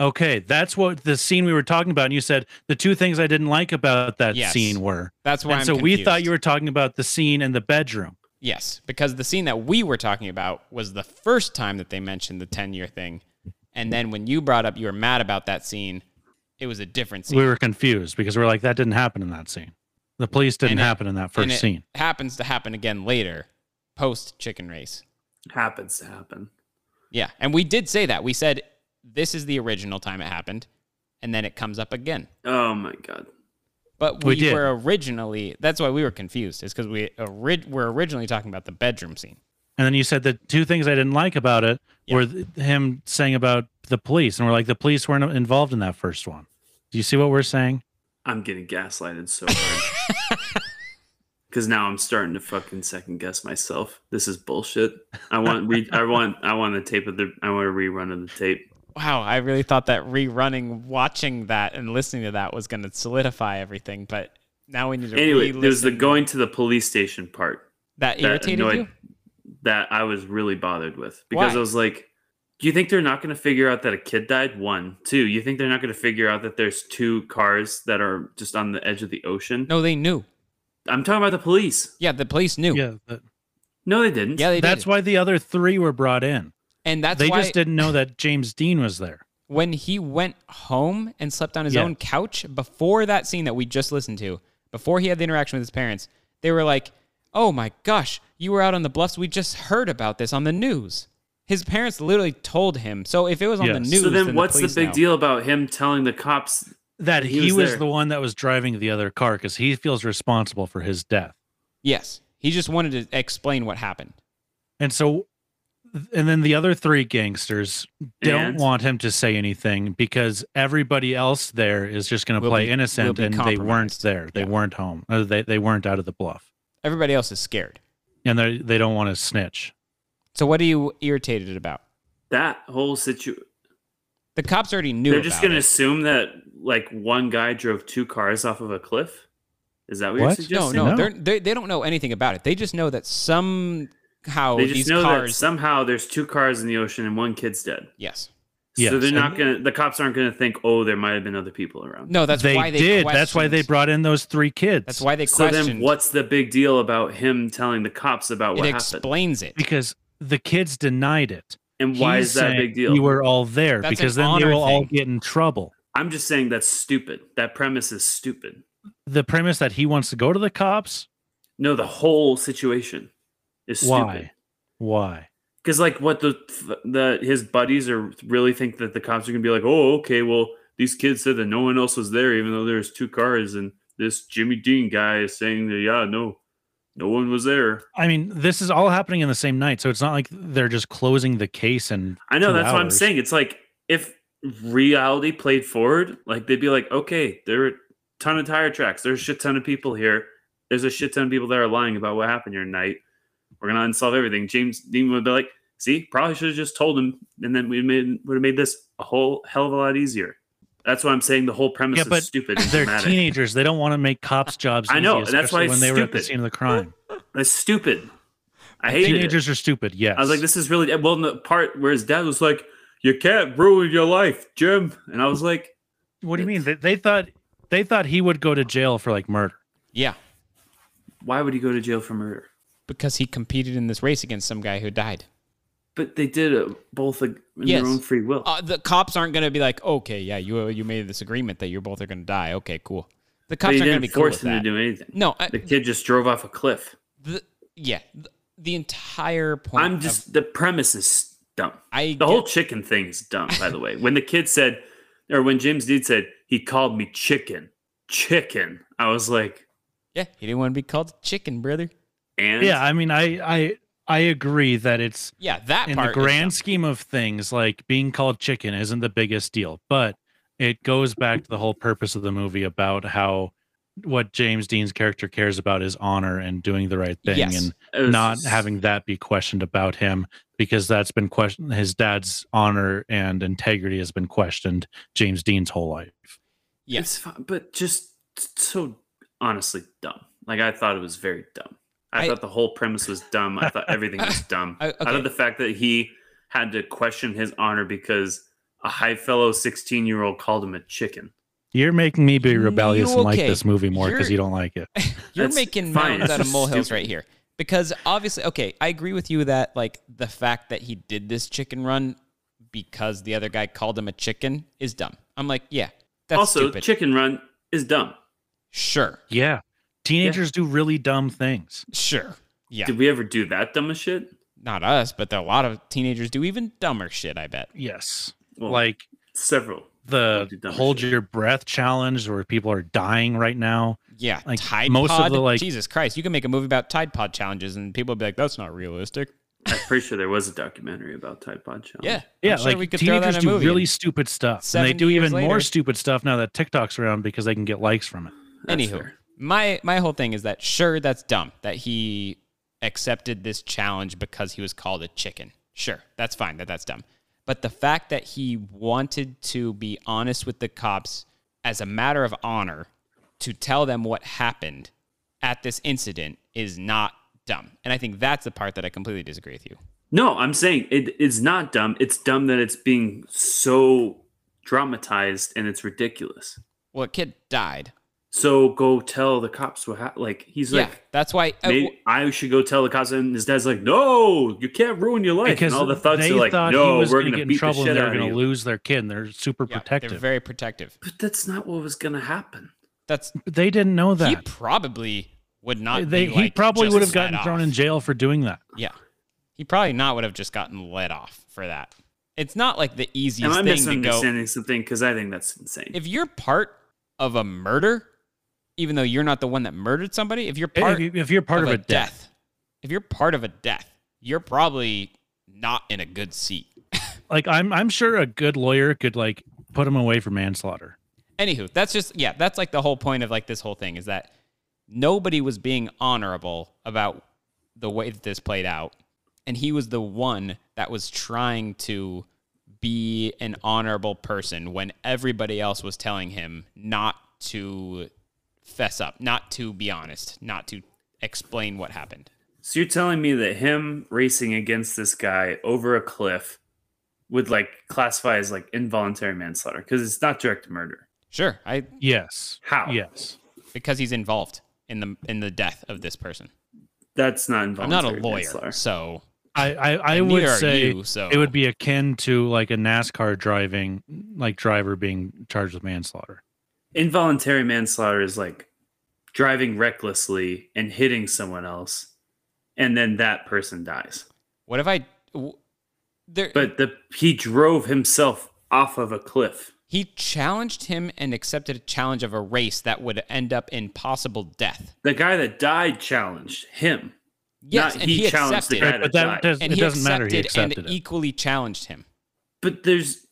Okay, that's what the scene we were talking about. And you said the two things I didn't like about that Yes. scene were. That's why And I'm so we thought you were talking about the scene in the bedroom. Yes, because the scene that we were talking about was the first time that they mentioned the ten year thing, And then when you brought up you were mad about that scene, it was a different scene. We were confused because we are like, that didn't happen in that scene. The police didn't it- happen in that and first it scene. Happens to happen again later, post chicken race. Happens to happen. Yeah, and we did say that. We said this is the original time it happened, and then it comes up again. Oh my god. But We we, were originally that's why we were confused. Is because we ori- were originally talking about the bedroom scene. And then you said the two things I didn't like about it were th- him saying about the police, and we're like, the police weren't involved in that first one. Do you see what we're saying? I'm getting gaslighted so hard. Because now I'm starting to fucking second guess myself. This is bullshit. I want re- I want I want a tape of the I want a rerun of the tape. Wow, I really thought that rerunning, watching that, and listening to that was going to solidify everything. But now we need to Anyway, there's the going to the police station part that irritated you. That I was really bothered with because Why? I was like, do you think they're not going to figure out that a kid died? One, two. You think they're not going to figure out that there's two cars that are just on the edge of the ocean? No, they knew. I'm talking about the police. Yeah, the police knew. Yeah, but No, they didn't. Yeah, they that's did. why the other three were brought in. And that's they why just didn't know that James Dean was there. when he went home and slept on his Yeah. own couch before that scene that we just listened to, before he had the interaction with his parents, they were like, "Oh my gosh, you were out on the bluffs. We just heard about this on the news." His parents literally told him. So if it was on the Yes. news, So then, what's the police big know. deal about him telling the cops That he, was, there? the one that was driving the other car because he feels responsible for his death. Yes, he just wanted to explain what happened. And so, and then the other three gangsters don't And? want him to say anything because everybody else there is just going to Will play be- will innocent be and they weren't there. They Yeah. weren't home. They, they weren't out of the bluff. Everybody else is scared. And they they don't want to snitch. So what are you irritated about? that whole situation? The cops already knew. They're just going to assume that like one guy drove two cars off of a cliff. Is that what, you're What? No, suggesting? no, No. They're, they they don't know anything about it. They just know that somehow They just these know that cars. somehow there's two cars in the ocean and one kid's dead. yes. Yes, so they're not gonna. The cops aren't gonna think, oh, there might have been other people around. No, that's they why they did. That's why they brought in those three kids. That's why they Questioned. So questioned. then, what's the big deal about him telling the cops about it what happened? explains it. because the kids denied it. And why He's is that a big deal? You were all there That's because then they honor will all get in trouble. I'm just saying that's stupid. That premise is stupid. The premise that he wants to go to the cops. No, the whole situation is stupid. Why? Why? Because like what the the his buddies are really think that the cops are gonna be like, oh, okay, well these kids said that no one else was there, even though there's two cars, and this Jimmy Dean guy is saying that yeah, no, no one was there. I mean, this is all happening in the same night, so it's not like they're just closing the case and. I know that's what I'm saying. It's like if reality played forward, like they'd be like, okay, there are a ton of tire tracks. There's a shit ton of people here. There's a shit ton of people that are lying about what happened your night. We're gonna unsolve everything. James Dean would be like, see, probably should have just told him, and then we made would have made this a whole hell of a lot easier. That's why I'm saying the whole premise Yeah, is but stupid. they're dramatic. teenagers. They don't want to make cops' jobs. I know, easy, and that's why especially it's when they were at the scene of the crime. That's stupid. I hate it. Teenagers are stupid. Yes. I was like, this is really well. in The part where his dad was like, "You can't ruin your life, Jim," and I was like, What do you mean? They, they thought they thought he would go to jail for like murder. Yeah, "Why would he go to jail for murder?" Because he competed in this race against some guy who died. But they did it both in Yes. their own free will. Uh, the cops aren't going to be like, okay, yeah, you you made this agreement that you both are going to die. Okay, cool. The cops aren't going to be cool force with him that. to do anything. No, I, the kid just drove off a cliff. the, yeah, the, the entire point. I'm of- just the premise is dumb. I the whole chicken thing is dumb. By the way, when the kid said, or when James Dean said he called me chicken, chicken, I was like, yeah, he didn't want to be called chicken, brother. And Yeah, I mean, I I I agree that it's Yeah, that in part. the grand scheme of things, like being called chicken isn't the biggest deal, but it goes back to the whole purpose of the movie about how what James Dean's character cares about is honor and doing the right thing Yes. And was not having that be questioned about him because that's been questioned his dad's honor and integrity has been questioned James Dean's whole life. Yes, it's but just so honestly dumb. Like I thought it was very dumb. I, I- thought the whole premise was dumb. I thought everything was dumb. I- I thought the fact that he had to question his honor because a high fellow 16 year old called him a chicken. You're making me be rebellious You and like this movie more because You're- don't like it. You're That's making fine. mountains out of molehills stupid. right here. Because obviously, okay, I agree with you that like the fact that he did this chicken run because the other guy called him a chicken is dumb. I'm like, yeah, that's also, stupid. Chicken Run is dumb. Sure. Yeah. Teenagers do really dumb things. Sure. Yeah. Did we ever do that dumbest shit? Not us, but a lot of teenagers do even dumber shit, I bet. Yes. Well, like several. the do dumber hold your breath challenge where people are dying right now. Yeah, Like Tide most Pod. of the like Jesus Christ, you can make a movie about Tide Pod challenges, and people would be like, "That's not realistic." I'm pretty sure there was a documentary about Tide Pod Challenge. Yeah, yeah, I'm sure like we could throw that teenagers in a do movie. really stupid stuff. And they do years even more stupid stuff now that TikTok's around because they can get likes from it. Anywho, my my whole thing is that sure, that's dumb that he accepted this challenge because he was called a chicken. Sure, that's fine. That that's dumb. But the fact that he wanted to be honest with the cops as a matter of honor to tell them what happened at this incident is not dumb. And I think that's the part that I completely disagree with you. No, I'm saying it, it's not dumb. It's dumb that it's being so dramatized and it's ridiculous. Well, a kid died. So go tell the cops what happened. Like he's Yeah, like, that's why. uh, maybe I should go tell the cops. And his dad's like, no, you can't ruin your life. Because and all the thugs they are like, thought no, he was we're gonna gonna get in beat the trouble shit and they're were of going you. to lose their kid. And they're super yeah, protective. they're very protective. But that's not what was gonna happen. That's they didn't know that. he probably would not. they be, he like, probably would have gotten off. thrown in jail for doing that. Yeah, he probably not would have just gotten let off for that. It's not like the Am easiest I thing to go. misunderstanding something? Because I think that's insane. If you're part of a murder, even though you're not the one that murdered somebody, if you're If part, you- if you're part of a death. if you're part of a death, you're probably not in a good seat. Like I'm I'm sure a good lawyer could like put him away for manslaughter. Anywho, that's just yeah, that's like the whole point of like this whole thing is that nobody was being honorable about the way that this played out. And he was the one that was trying to be an honorable person when everybody else was telling him not to fess up, not to be honest, not to explain what happened. So you're telling me that him racing against this guy over a cliff would like classify as like involuntary manslaughter because it's not direct murder. Sure, I Yes. How? Yes. because he's involved in the in the death of this person. That's not involved. I'm not a lawyer, so I, I, I would say you, so- it would be akin to like a NASCAR driving like driver being charged with manslaughter. Involuntary manslaughter is like driving recklessly and hitting someone else, and then that person dies. what if I w- there But the he drove himself off of a cliff. He challenged him and accepted a challenge of a race that would end up in possible death. The guy that died challenged him. Yes, Not and he he, challenged the accepted. guy that But that died. does- and it he doesn't matter, he accepted accepted and it. equally challenged him. But there's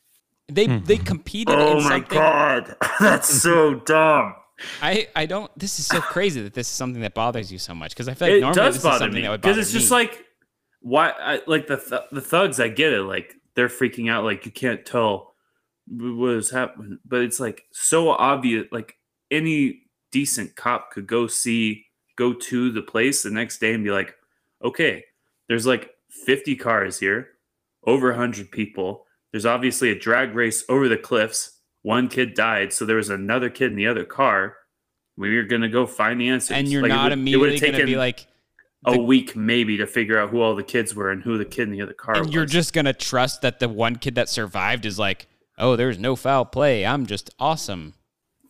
They hmm. they competed. Oh in my something. god, that's so dumb. I I don't. This is so crazy that this is something that bothers you so much because I feel like it normally does this is bother something me that would because bother it's just me. like why I, like the th- the thugs i get it like they're freaking out like you can't tell what is happening but it's like so obvious like any decent cop could go see go to the place the next day and be like okay there's like 50 cars here over 100 people there's obviously a drag race over the cliffs one kid died so there was another kid in the other car we are gonna go find the answers and you're Like, it not would- it would've immediately going to be like, a week maybe to figure out who all the kids were and who the kid in the other car and was. you're just going to trust that the one kid that survived is like, oh, there's no foul play. I'm just awesome.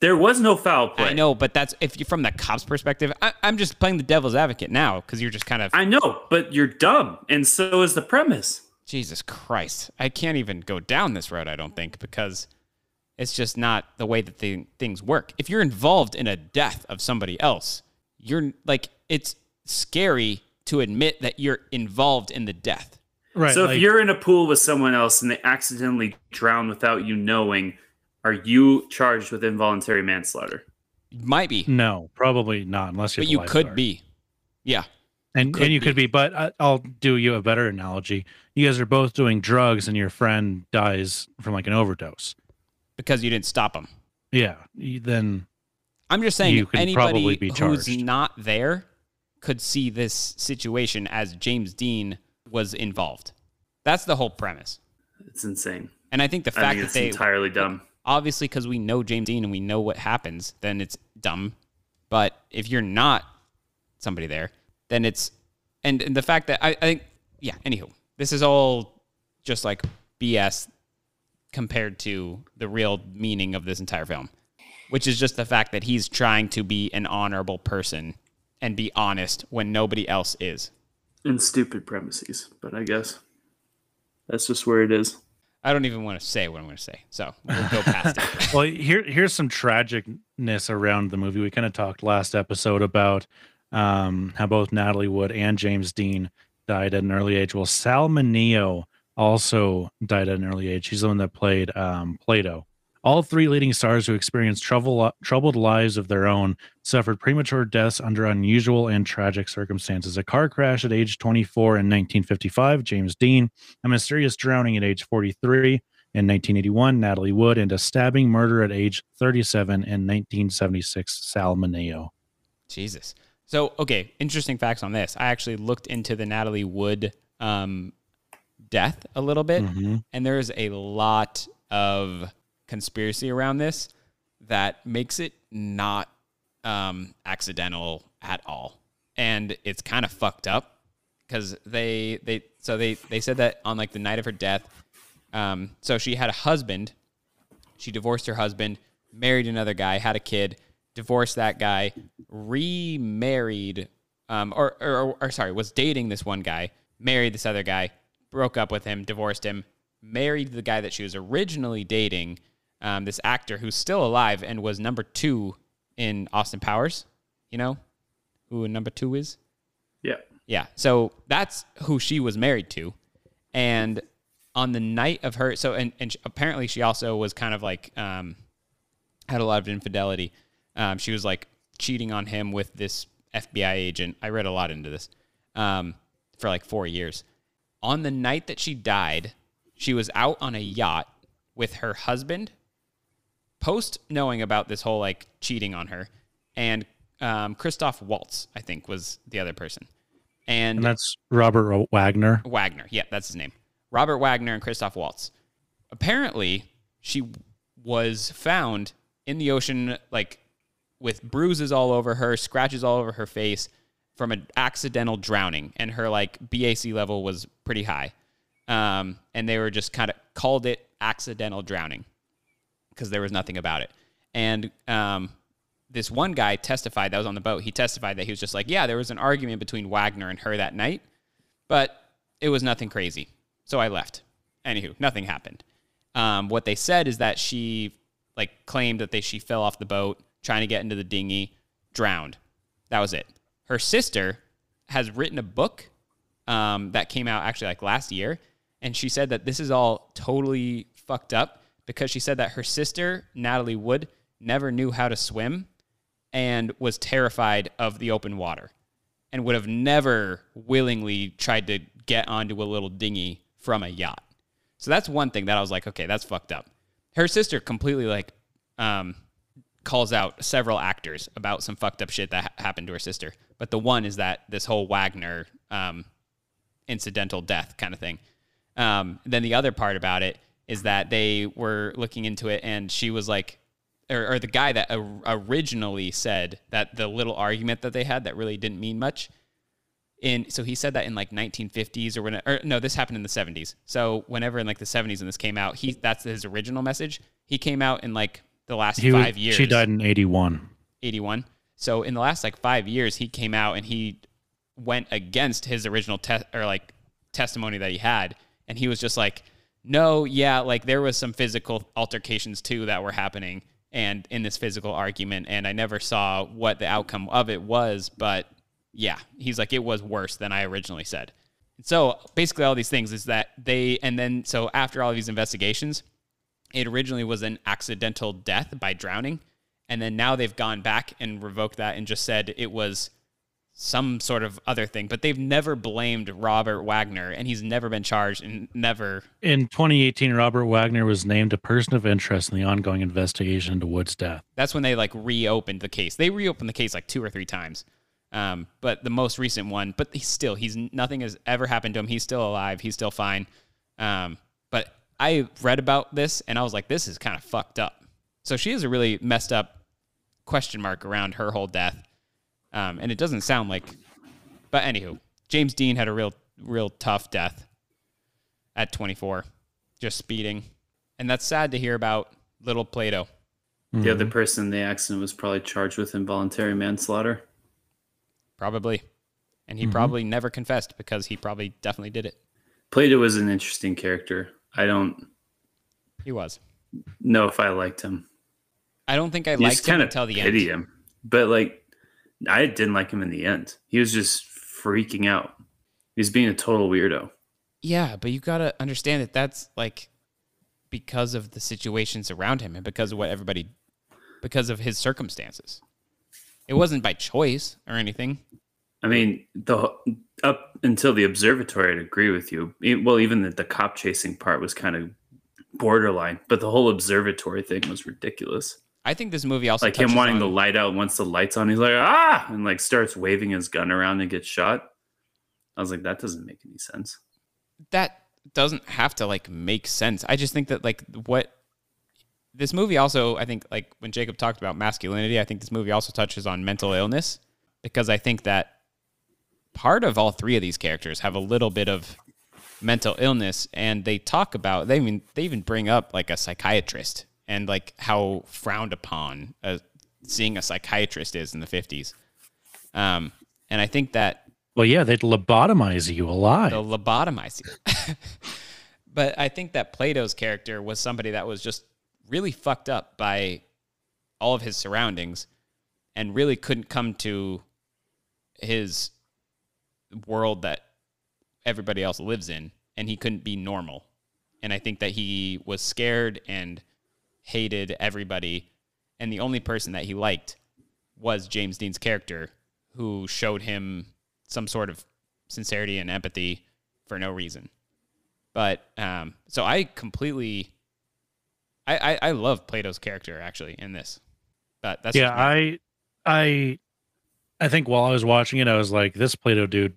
There was no foul play. I know, but that's if you're from the cops' perspective. I, I'm just playing the devil's advocate now because you're just kind of. I know, but you're dumb, and so is the premise. Jesus Christ. I can't even go down this road, I don't think, because it's just not the way that the things work. If you're involved in a death of somebody else, you're like, it's scary to admit that you're involved in the death. Right. so like- if you're in a pool with someone else and they accidentally drown without you knowing, are you charged with involuntary manslaughter? Might be, no, probably not unless you're but the you could lifeguard. be. Yeah. And could and you be. could be, but I, I'll do you a better analogy. You guys are both doing drugs, and your friend dies from like an overdose. Because you didn't stop him. Yeah, you- then I'm just saying You could anybody probably be who's charged. not there could see this situation as James Dean was involved. That's the whole premise. It's insane. And I think the I fact think that it's they entirely dumb. obviously because we know James Dean and we know what happens, then it's dumb. But if you're not somebody there, then it's and, and the fact that I, I think yeah. Anywho, this is all just like BS compared to the real meaning of this entire film, which is just the fact that he's trying to be an honorable person and be honest when nobody else is. And stupid premises, but I guess that's just where it is. I don't even want to say what I'm going to say, so we'll go past it. well, here here's some tragicness around the movie. We kind of talked last episode about um, how both Natalie Wood and James Dean died at an early age. Well, Sal Mineo also died at an early age. He's the one that played um, Plato. All three leading stars who experienced trouble, troubled lives of their own suffered premature deaths under unusual and tragic circumstances. A car crash at age 24 in 1955, James Dean, a mysterious drowning at age 43 in 1981, Natalie Wood, and a stabbing murder at age 37 in 1976, Sal Mineo. Jesus. So, okay, interesting facts on this. I actually looked into the Natalie Wood um, death a little bit, Mhm. and there's a lot of conspiracy around this that makes it not um, accidental at all, and it's kind of fucked up because they they so they they said that on like the night of her death, um, so she had a husband, she divorced her husband, married another guy, had a kid, divorced that guy, remarried, um, or, or, or sorry, was dating this one guy, married this other guy, broke up with him, divorced him, married the guy that she was originally dating, um, this actor who's still alive and was number two in Austin Powers. You know who number two is? Yeah. Yeah. So that's who she was married to. And on the night of her, so, and, and apparently she also was kind of like, um, had a lot of infidelity. Um, she was like cheating on him with this FBI agent. I read a lot into this um, for like four years. On the night that she died, she was out on a yacht with her husband, post knowing about this whole like cheating on her, and um, Christoph Waltz, I think, was the other person. And, And that's Robert Wagner. Wagner. Yeah, that's his name. Robert Wagner and Christoph Waltz. Apparently, she was found in the ocean, like with bruises all over her, scratches all over her face from an accidental drowning, and her like BAC level was pretty high. Um, and they were just kind of called it accidental drowning because there was nothing about it. And um, this one guy testified that was on the boat. He testified that he was just like, yeah, there was an argument between Wagner and her that night, but it was nothing crazy. So I left. Anywho, nothing happened. Um, what they said is that she like claimed that they she fell off the boat trying to get into the dinghy, drowned. That was it. Her sister has written a book um, that came out actually like last year, and she said that this is all totally fucked up because she said that her sister Natalie Wood never knew how to swim and was terrified of the open water and would have never willingly tried to get onto a little dinghy from a yacht. So that's one thing that I was like, okay, that's fucked up. Her sister completely like um, calls out several actors about some fucked up shit that ha- happened to her sister. But the one is that this whole Wagner um, incidental death kind of thing. Um, then the other part about it is that they were looking into it, and she was like, or, or the guy that originally said that the little argument that they had that really didn't mean much. In so he said that in like 1950s or when or no this happened in the 70s. So whenever in like the 70s when this came out, he that's his original message. He came out in like the last He, five years. She died in 81. 81. So in the last like five years, he came out and he went against his original te- or like testimony that he had, and he was just like, no, yeah, like there was some physical altercations too that were happening, and in this physical argument, and I never saw what the outcome of it was, but yeah, he's like it was worse than I originally said. So basically, all these things is that they, and then so after all these investigations, it originally was an accidental death by drowning and then now they've gone back and revoked that and just said it was some sort of other thing. But they've never blamed robert wagner and he's never been charged and never. In 2018, Robert Wagner was named a person of interest in the ongoing investigation into Wood's death. that's when they like reopened the case. They reopened the case like two or three times um, but the most recent one but he's still he's nothing has ever happened to him. He's still alive. He's still fine. Um, i read about this and i was like this is kind of fucked up so she has a really messed up question mark around her whole death um, and it doesn't sound like but anywho james dean had a real real tough death at 24 just speeding And that's sad to hear about little Plato. The other person in the accident was probably charged with involuntary manslaughter. Probably. And he Mhm. probably never confessed because he probably definitely did it. Plato was an interesting character. I don't He was. know if I liked him. I don't think I You liked just him kind of until the pity end. him, but like I didn't like him in the end. He was just freaking out. He was being a total weirdo. Yeah, but you got to understand that that's like because of the situations around him and because of what everybody because of his circumstances. It wasn't by choice or anything. I mean, the up until the observatory, I'd agree with you. E- Well, even the, the cop chasing part was kind of borderline, but the whole observatory thing was ridiculous. I think this movie also like him wanting on- the light out once the light's on, he's like ah, and like starts waving his gun around and gets shot. I was like, that doesn't make any sense. that doesn't have to like make sense. I just think that like what this movie also I think like when Jacob talked about masculinity, I think this movie also touches on mental illness because I think that part of all three of these characters have a little bit of mental illness and they talk about they even they even bring up like a psychiatrist and like how frowned upon uh seeing a psychiatrist is in the 50s. Um and I think that Well, yeah, they'd lobotomize you alive. They'll lobotomize you. but I think that Plato's character was somebody that was just really fucked up by all of his surroundings and really couldn't come to his world that everybody else lives in and he couldn't be normal. And I think that he was scared and hated everybody and the only person that he liked was James Dean's character who showed him some sort of sincerity and empathy for no reason. But um, so I completely, I, I I love Plato's character actually in this. But that's yeah. I, I, I think while I was watching it, I was like, this Plato dude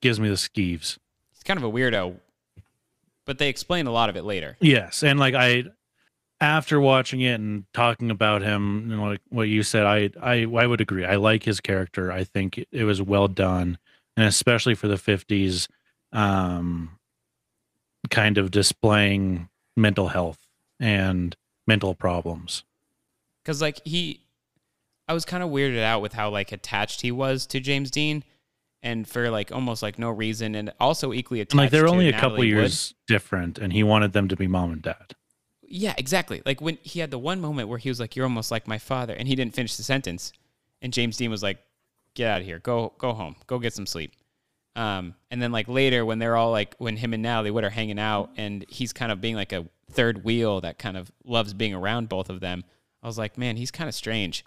gives me the skeeves. he's kind of a weirdo. But they explain a lot of it later. Yes, and like I, after watching it and talking about him, know, like what you said, I, I, I would agree. I like his character. I think it, was well done, and especially for the fifties, um, kind of displaying mental health and mental problems. Because like he, I was kind of weirded out with how like attached he was to James Dean, and for like almost like no reason, and also equally attached. And like they're only a Natalie couple Wood. years different, and he wanted them to be mom and dad. Yeah, exactly. Like when he had the one moment where he was like, "You're almost like my father," and he didn't finish the sentence, and James Dean was like, "Get out of here. Go go home. Go get some sleep." Um, and then like later when they're all like when him and Natalie Wood are hanging out, and he's kind of being like a third wheel that kind of loves being around both of them. I was like, man, he's kind of strange.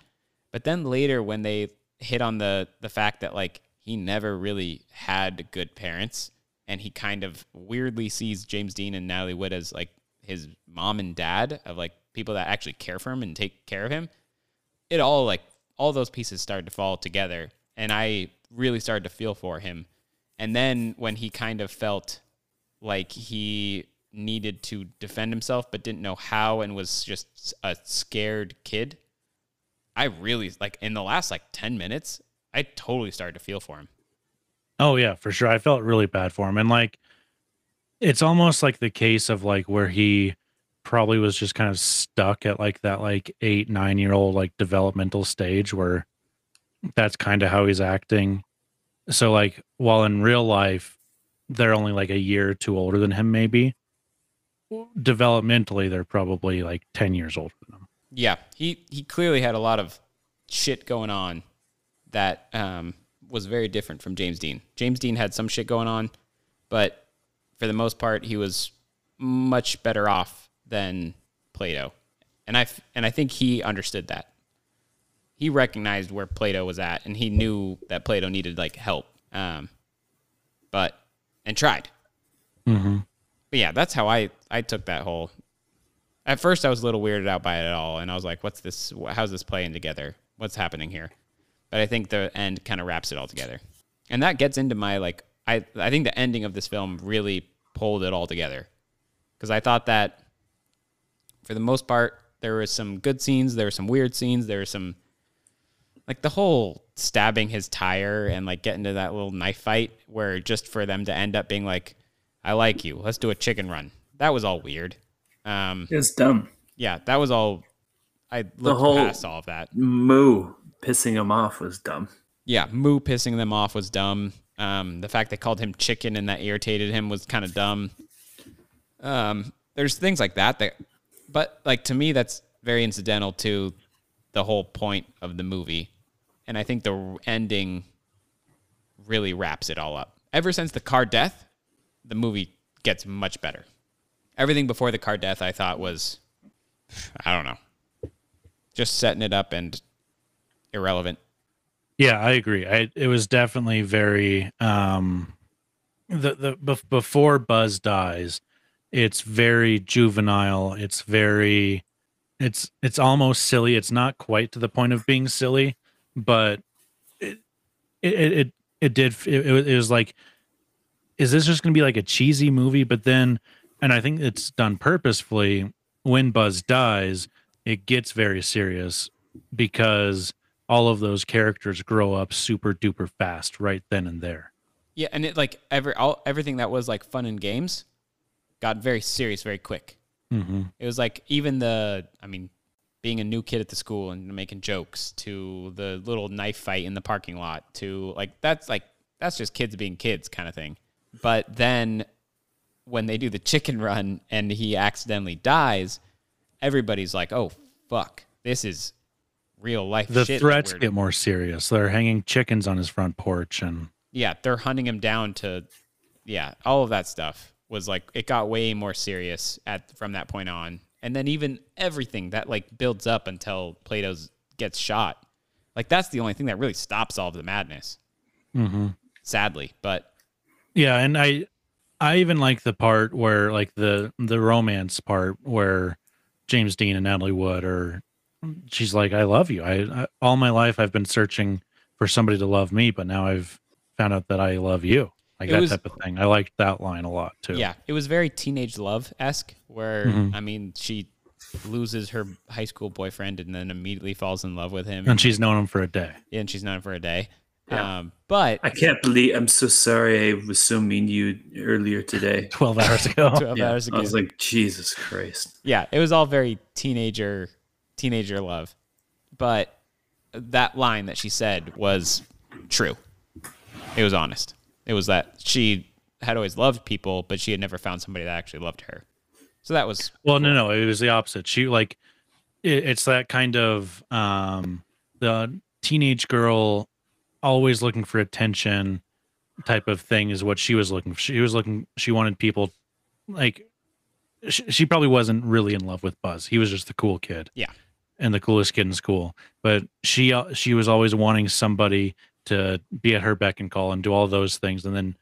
But then later when they hit on the the fact that like he never really had good parents, and he kind of weirdly sees James Dean and Natalie Wood as like his mom and dad of like people that actually care for him and take care of him. It all like all those pieces started to fall together, and I really started to feel for him. And then when he kind of felt like he needed to defend himself but didn't know how and was just a scared kid, I really like in the last like 10 minutes, I totally started to feel for him. Oh yeah, for sure. I felt really bad for him, and like, it's almost like the case of like where he probably was just kind of stuck at like that like eight nine year old like developmental stage where that's kind of how he's acting. So like, while in real life they're only like a year or two older than him, maybe developmentally they're probably like ten years older than him. Yeah, he he clearly had a lot of shit going on that um, was very different from James Dean. James Dean had some shit going on, but for the most part, he was much better off than Plato, and I f- and I think he understood that. He recognized where Plato was at, and he knew that Plato needed like help, um, but and tried. Mm-hmm. But yeah, that's how I I took that whole. At first, I was a little weirded out by it all, and I was like, "What's this? How's this playing together? What's happening here?" But I think the end kind of wraps it all together, and that gets into my like. I I think the ending of this film really pulled it all together, because I thought that, for the most part, there were some good scenes, there were some weird scenes, there were some, like the whole stabbing his tire and like getting to that little knife fight, where just for them to end up being like, "I like you, let's do a chicken run." That was all weird. Um, It's dumb. yeah, that was all. I The whole past all of that. moo pissing him off was dumb. Yeah, Moo pissing them off was dumb. Um, the fact they called him chicken and that irritated him was kind of dumb. Um, there's things like that that, but like to me, that's very incidental to the whole point of the movie, and I think the ending really wraps it all up. Ever since the car death, the movie gets much better. Everything before the car death, I thought was, I don't know, just setting it up and irrelevant. Yeah, I agree. I it was definitely very um the the bef- before Buzz dies, it's very juvenile. It's very it's it's almost silly. It's not quite to the point of being silly, but it it it, it did it, it was like is this just going to be like a cheesy movie but then and I think it's done purposefully when Buzz dies, it gets very serious because all of those characters grow up super duper fast right then and there. Yeah, and it like every all everything that was like fun and games got very serious very quick. Mm-hmm. It was like even the I mean, being a new kid at the school and making jokes to the little knife fight in the parking lot to like that's like that's just kids being kids kind of thing. But then when they do the chicken run and he accidentally dies, everybody's like, "Oh fuck, this is real life The shit." that threats get more serious. They're hanging chickens on his front porch and yeah, they're hunting him down to, yeah, all of that stuff was like it got way more serious at from that point on, and then even everything that like builds up until Plato's gets shot, like that's the only thing that really stops all of the madness. Mhm. Sadly, but Yeah, and I I even like the part where like the the romance part where James Dean and Natalie Wood are she's like I love you. I, I all my life I've been searching for somebody to love me, but now I've found out that I love you. Like It that was- type of thing. I liked that line a lot too. yeah, it was very teenage love esque, where Mhm. I mean she loses her high school boyfriend and then immediately falls in love with him, And she's known him for a day. yeah, and she's known him for a day. Yeah. Um, but I can't believe I'm so sorry I was so mean to you earlier today. 12 hours ago. 12 Yeah, hours ago. I was like, Jesus Christ. yeah, it was all very teenager, teenager love. But that line that she said was true. It was honest. It was that she had always loved people, but she had never found somebody that actually loved her. So that was Well, no, no, it was the opposite. She like it, it's that kind of um the teenage girl always looking for attention type of thing is what she was looking for. She was looking she wanted people like she, she probably wasn't really in love with Buzz. He was just the cool kid. Yeah. And the coolest kid in school. But she uh, she was always wanting somebody to be at her beck and call and do all those things and then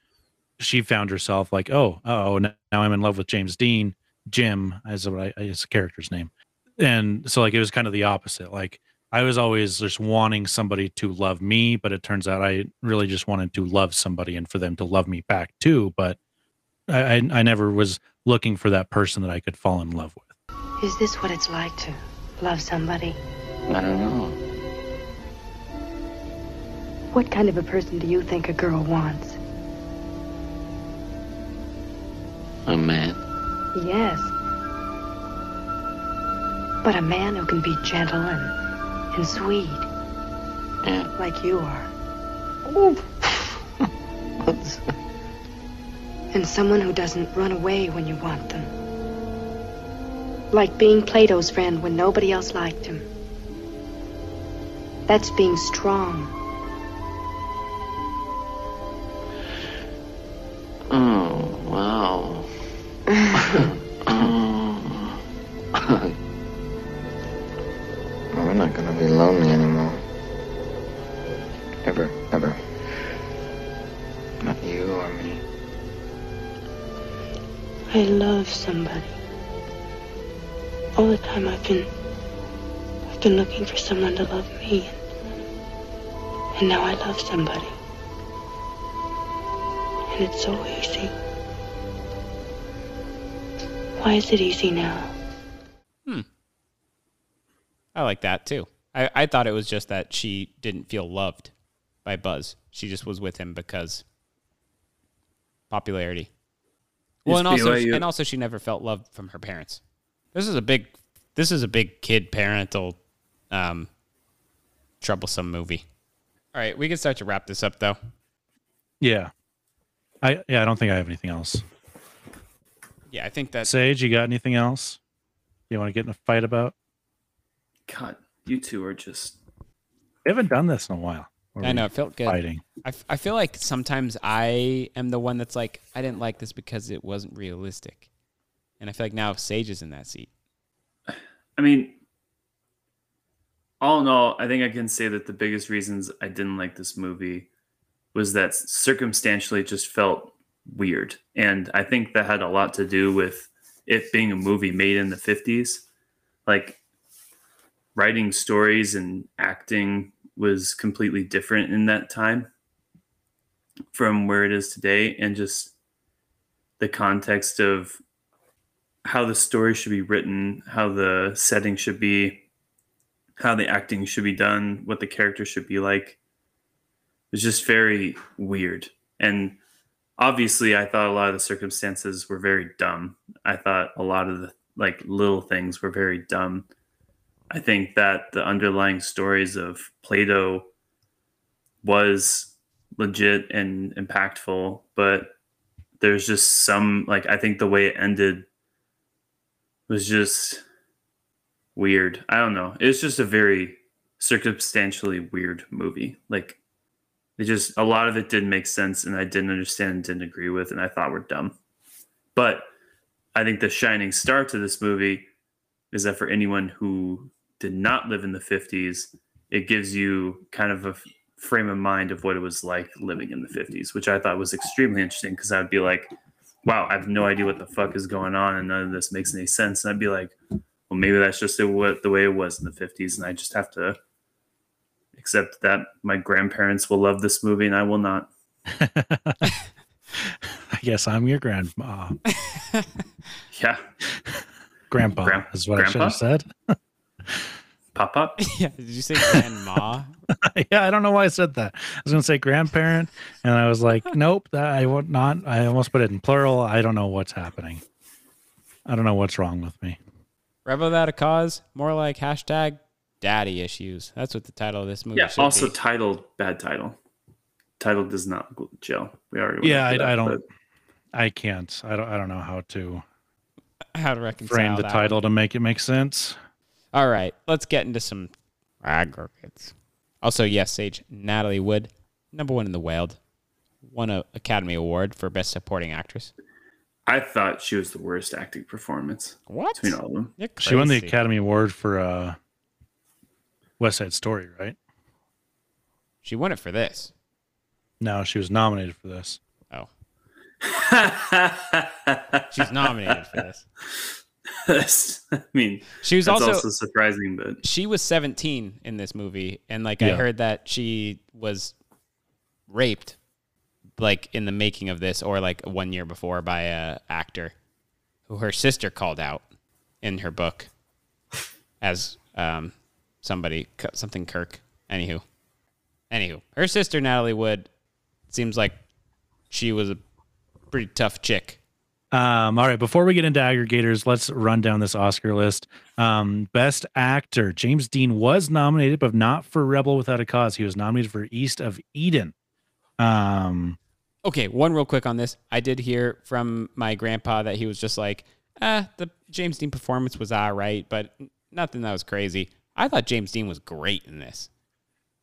she found herself like, oh, oh, now I'm in love with James Dean. Jim as what I is a character's name, and so like it was kind of the opposite. Like I was always just wanting somebody to love me, but it turns out I really just wanted to love somebody and for them to love me back too. But I I, I never was looking for that person that I could fall in love with. Is this what it's like to love somebody? I don't know. What kind of a person do you think a girl wants? A man. Yes. But a man who can be gentle and, and sweet. Yeah. Like you are. and someone who doesn't run away when you want them. Like being Plato's friend when nobody else liked him. That's being strong. Oh, wow. oh. We're not gonna be lonely anymore. Ever, ever. Not you or me. I love somebody. All the time I've been I've been looking for someone to love me. And now I love somebody. And it's so easy. Why is it easy now? Hmm. I like that too. I, I thought it was just that she didn't feel loved by Buzz. She just was with him because popularity. Well, and also BYU. and also she never felt love from her parents. This is a big this is a big kid parental um troublesome movie. All right, we can start to wrap this up though. Yeah. I yeah, I don't think I have anything else. Yeah, I think that Sage, you got anything else you want to get in a fight about? God, you two are just. We haven't done this in a while. I know it felt good. Fighting. I, f- I feel like sometimes I am the one that's like I didn't like this because it wasn't realistic, and I feel like now Sage is in that seat. I mean, all in all, I think I can say that the biggest reasons I didn't like this movie was that circumstantially it just felt weird. And I think that had a lot to do with it being a movie made in the 50s. Like, writing stories and acting was completely different in that time from where it is today. And just the context of how the story should be written, how the setting should be, how the acting should be done, what the character should be like. It was just very weird. And obviously I thought a lot of the circumstances were very dumb. I thought a lot of the like little things were very dumb. I think that the underlying stories of Plato was legit and impactful, but there's just some like I think the way it ended was just weird. I don't know. It's just a very circumstantially weird movie. Like it just a lot of it didn't make sense and I didn't understand and didn't agree with and I thought were dumb. But I think the shining star to this movie is that for anyone who did not live in the 50s, it gives you kind of a frame of mind of what it was like living in the 50s, which I thought was extremely interesting because I'd be like, wow, I have no idea what the fuck is going on and none of this makes any sense. And I'd be like, well, maybe that's just the, what, the way it was in the 50s. And I just have to accept that my grandparents will love this movie and I will not. I guess I'm your grandma. Yeah. Grandpa Gran- is what I should have said. Pop up. yeah, did you say grandma? yeah, I don't know why I said that. I was going to say grandparent, and I was like, nope, that I would not. I almost put it in plural. I don't know what's happening. I don't know what's wrong with me. Rebel without a cause, more like hashtag daddy issues. That's what the title of this movie Yeah. Also be. titled bad title. Title does not go to. We already Yeah, I, that, I don't. but- I can't. I don't. I don't know how to How to reconcile frame the that title to make it make sense. All right, let's get into some aggregates. Also, yes, Sage Natalie Wood, number one in the world, won an Academy Award for Best Supporting Actress. I thought she was the worst acting performance. What? Between all of them. She won the. Academy Award for uh, West Side Story, right? She won it for this. No, she was nominated for this. Oh. She's nominated for this. That's- I mean, She was that's also- surprising, but She was 17 in this movie, and like I heard that she was raped, like in the making of this, or like one year before by a actor who her sister called out in her book as um somebody something Kirk. Anywho, anywho, her sister Natalie Wood seems like she was a pretty tough chick. Um, all right, before we get into aggregators, let's run down this Oscar list. Um, best actor James Dean was nominated, but not for Rebel Without a Cause. He was nominated for East of Eden. Um, Okay, one real quick on this. I did hear from my grandpa that he was just like, ah, the James Dean performance was all right, but nothing that was crazy. I thought James Dean was great in this.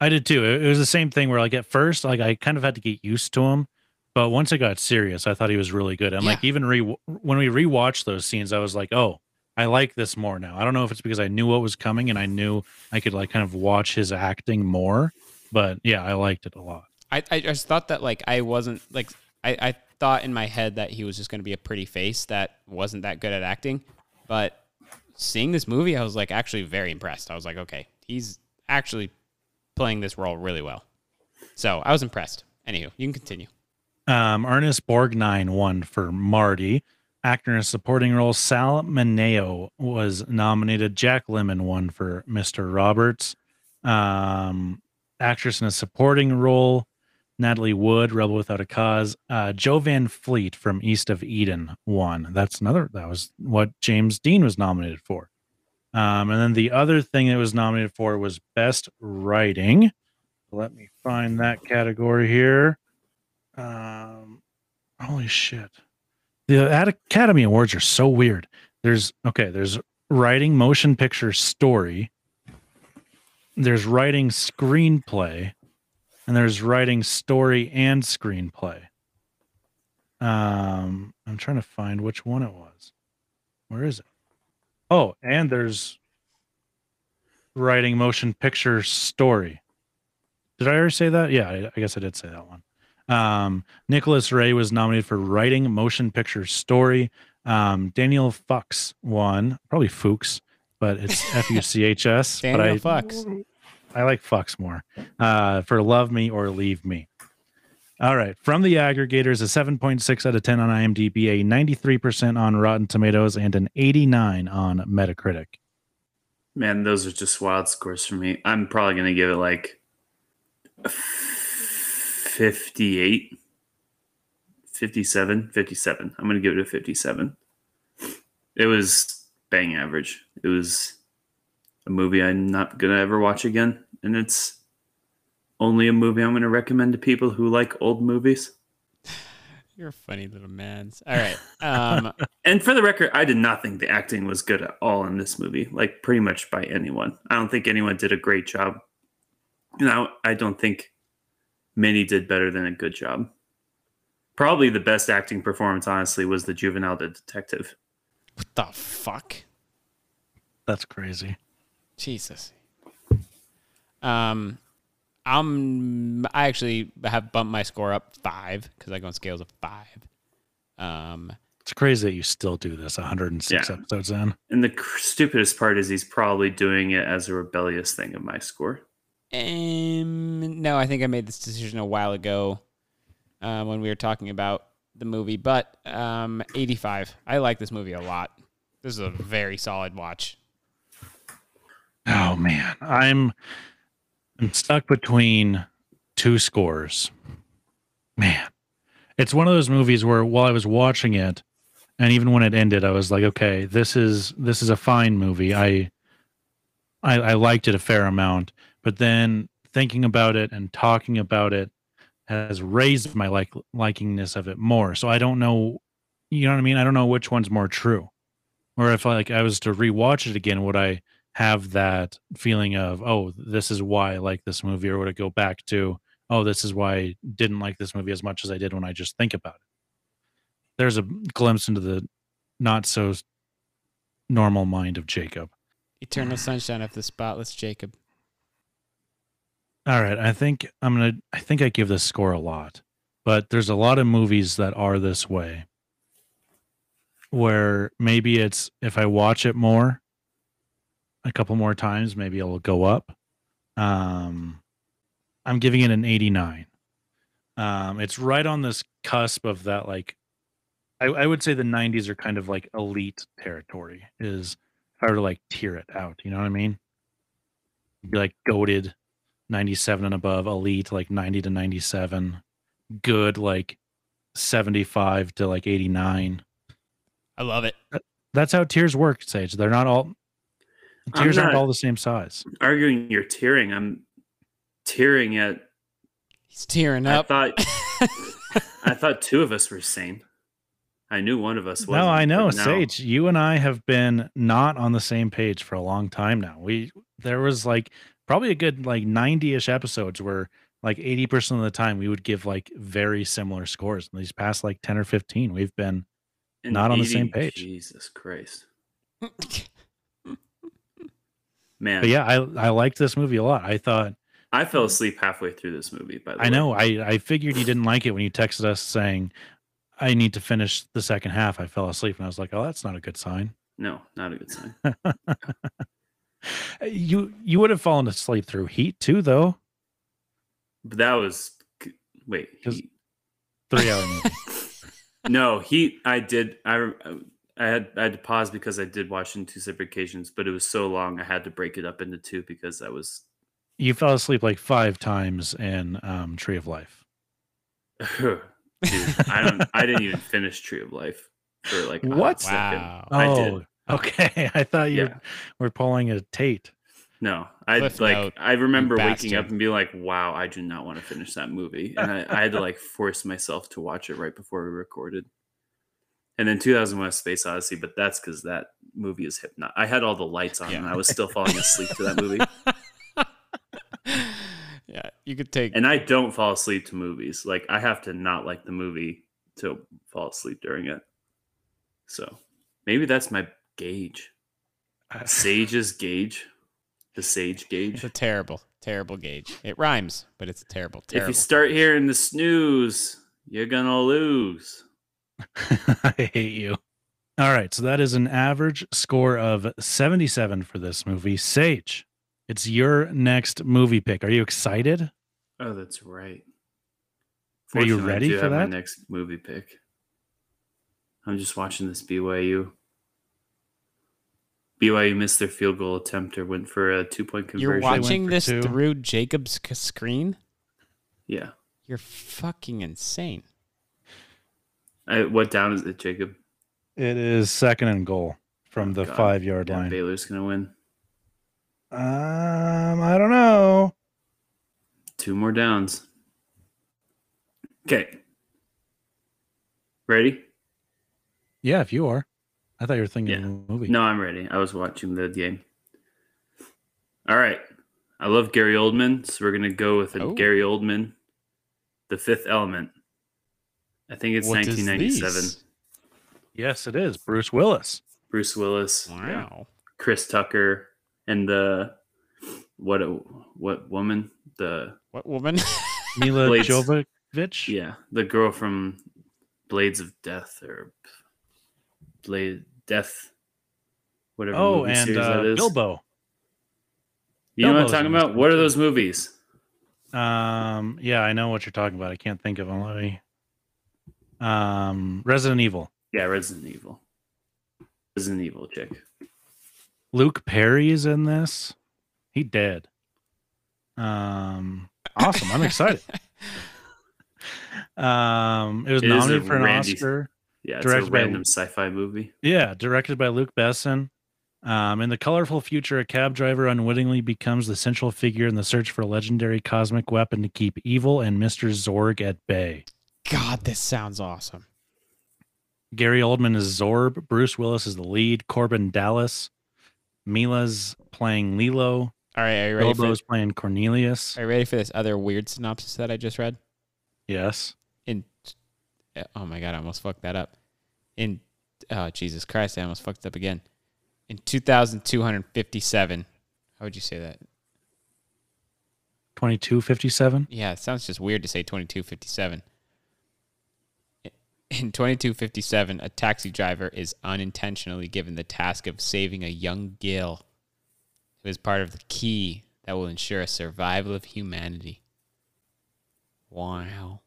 I did too. It was the same thing where, like, at first, like, I kind of had to get used to him, but once it got serious, I thought he was really good. And like, even re when we rewatched those scenes, I was like, oh, I like this more now. I don't know if it's because I knew what was coming and I knew I could like kind of watch his acting more, but yeah, I liked it a lot. I, I just thought that like I wasn't like I, I thought in my head that he was just going to be a pretty face that wasn't that good at acting, but seeing this movie, I was like actually very impressed. I was like, okay, he's actually playing this role really well. So I was impressed. Anywho, you can continue. Um, Ernest Borgnine won for Marty. Actor in a supporting role, Sal Mineo was nominated. Jack Lemmon won for Mr. Roberts. Um, actress in a supporting role, Natalie Wood, Rebel Without a Cause. Uh, Jo Van Fleet from East of Eden won. That's another. That was what James Dean was nominated for. Um, and then the other thing it was nominated for was Best Writing. Let me find that category here. Um, holy shit. The Academy Awards are so weird. There's okay, there's writing motion picture story. There's writing screenplay and there's writing story and screenplay. Um, I'm trying to find which one it was. Where is it? Oh, and there's writing motion picture story. Did I already say that? Yeah, I, I guess I did say that one. Um, Nicholas Ray was nominated for writing motion picture story. Um, Daniel Fuchs won, probably Fuchs, but it's F U C H S. but Daniel I, Fuchs. I like Fox more uh, for Love Me or Leave Me. All right. From the aggregators, a 7.6 out of 10 on IMDb, a 93% on Rotten Tomatoes, and an 89 on Metacritic. Man, those are just wild scores for me. I'm probably going to give it like a 58, 57, 57. I'm going to give it a 57. It was bang average. It was a movie I'm not going to ever watch again. And it's only a movie I'm going to recommend to people who like old movies. You're a funny little man. All right. Um, And for the record, I did not think the acting was good at all in this movie, like pretty much by anyone. I don't think anyone did a great job. Now, I don't think many did better than a good job. Probably the best acting performance, honestly, was the juvenile detective. what the fuck? That's crazy. Jesus. Um, I'm. I actually have bumped my score up five because I go on scales of five. Um, It's crazy that you still do this 106 Yeah. episodes in. And the cr- stupidest part is he's probably doing it as a rebellious thing of my score. Um, no, I think I made this decision a while ago uh, when we were talking about the movie. But um, 85. I like this movie a lot. This is a very solid watch. Oh man, I'm I'm stuck between two scores. Man, it's one of those movies where while I was watching it, and even when it ended, I was like, okay, this is this is a fine movie. I I, I liked it a fair amount, but then thinking about it and talking about it has raised my like likingness of it more. So I don't know, you know what I mean? I don't know which one's more true. Or if like I was to rewatch it again, would I have that feeling of, oh, this is why I like this movie, or would it go back to, oh, this is why I didn't like this movie as much as I did when I just think about it? There's a glimpse into the not so normal mind of Jacob. Eternal Sunshine of the Spotless Jacob. All right, I think I'm gonna. I think I give this score a lot, but there's a lot of movies that are this way, where maybe it's if I watch it more, a couple more times, maybe it'll go up. Um, I'm giving it an 89. Um, it's right on this cusp of that, like, I, I would say the 90s are kind of like elite territory. Is if I were to like tier it out, you know what I mean? Be like goaded 97 and above, elite like 90 to 97, good like 75 to like 89. I love it. That's how tiers work, Sage. They're not all I'm tiers aren't all the same size. Arguing you're tearing. I'm tearing at. He's tearing up. I up. thought. I thought two of us were sane. I knew one of us was. No, I know, Sage. You and I have been not on the same page for a long time now. We there was like probably a good like 90-ish episodes where like 80% of the time we would give like very similar scores. In these past like 10 or 15, we've been not on the same page. Jesus Christ. Man, But yeah, I I liked this movie a lot. I thought I fell asleep halfway through this movie. By the way, I know I I figured you didn't like it when you texted us saying I need to finish the second half. I fell asleep and I was like, "Oh, that's not a good sign." No, not a good sign. You you would have fallen asleep through Heat too, though. But that was wait. Heat. Three hour movie. no, Heat. I did. I I had I had to pause because I did watch in two separate occasions, but it was so long I had to break it up into two because I was You fell asleep like five times in um, Tree of Life. Dude, I don't. I didn't even finish Tree of Life for like What? second. Wow. I Oh, did. Okay. I thought you Yeah. were pulling a Tate. No, I Cliff like. note, I remember you waking up and being like, "Wow, I do not want to finish that movie," and I, I had to like force myself to watch it right before we recorded. And then 2001: Space Odyssey, but that's because that movie is hypnotic. I had all the lights on, Yeah. and I was still falling asleep to that movie. Yeah, you could take. And I don't fall asleep to movies. Like I have to not like the movie to fall asleep during it. So maybe that's my gauge. Uh, Sage's gauge. The sage gauge. It's a terrible, terrible gauge. It rhymes, but it's a terrible, terrible. If you start hearing the snooze, you're gonna lose. I hate you. All right, so that is an average score of 77 for this movie. Sage, it's your next movie pick. Are you excited? Oh, that's right. Are you Fortunately, I ready do for have My that? next movie pick. I'm just watching this BYU. BYU missed their field goal attempt or went for a two point conversion. You're watching this two. through Jacob's screen? Yeah. You're fucking insane. I, what down is it, Jacob? It is second and goal from the Oh, God. five yard Yeah, line. Baylor's gonna win. Um, I don't know. Two more downs. Okay. Ready? Yeah, if you are. I thought you were thinking Yeah. of the movie. No, I'm ready. I was watching the game. All right. I love Gary Oldman, so we're gonna go with a Oh. Gary Oldman, The Fifth Element. I think it's What is 1997. Yes, it is. Bruce Willis. Bruce Willis. Wow. Chris Tucker, and the what what woman the What woman? Mila Blades. Jovovich. yeah the girl from Blades of Death or Blade Death whatever Oh, and uh. Bilbo. You know what I'm talking about? What are those movies? Um, yeah, I know what you're talking about. I can't think of them. Let me. Um, Resident Evil. Yeah, Resident Evil. Resident Evil chick. Luke Perry is in this. He dead. Um, awesome. I'm excited. Um, it was It nominated for an Randy- Oscar. Yeah, it's Directed a by- random sci-fi movie. Yeah, directed by Luc Besson. Um, in the colorful future, a cab driver unwittingly becomes the central figure in the search for a legendary cosmic weapon to keep evil and Mr. Zorg at bay. God, this sounds awesome. Gary Oldman is Zorb. Bruce Willis is the lead. Korben Dallas. Mila's playing Lilo. All right, are you ready Bilbo's for? playing Cornelius. Are you ready for this other weird synopsis that I just read? Yes. Oh my god, I almost fucked that up. In oh Jesus Christ, I almost fucked it up again. In 2257, how would you say that? 2257. Yeah, it sounds just weird to say 2257. In 2257, a taxi driver is unintentionally given the task of saving a young Gil who is part of the key that will ensure a survival of humanity. Wow.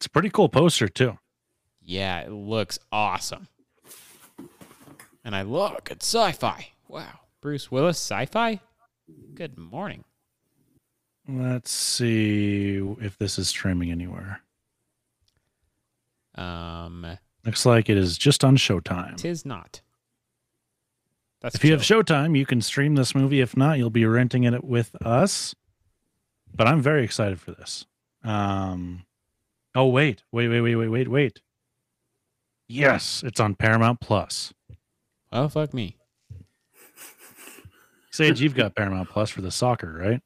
It's a pretty cool poster, too. Yeah, it looks awesome. And I look at sci fi. Wow. Bruce Willis, sci fi? Good morning. Let's see if this is streaming anywhere. Um, Looks like it is just on Showtime. tis not. That's if you have Showtime, you can stream this movie. If not, you'll be renting it with us. But I'm very excited for this. Um, oh wait, wait, wait, wait, wait, wait, wait. Yes, it's on Paramount Plus. Oh fuck me. Sage, you've got Paramount Plus for the soccer, right?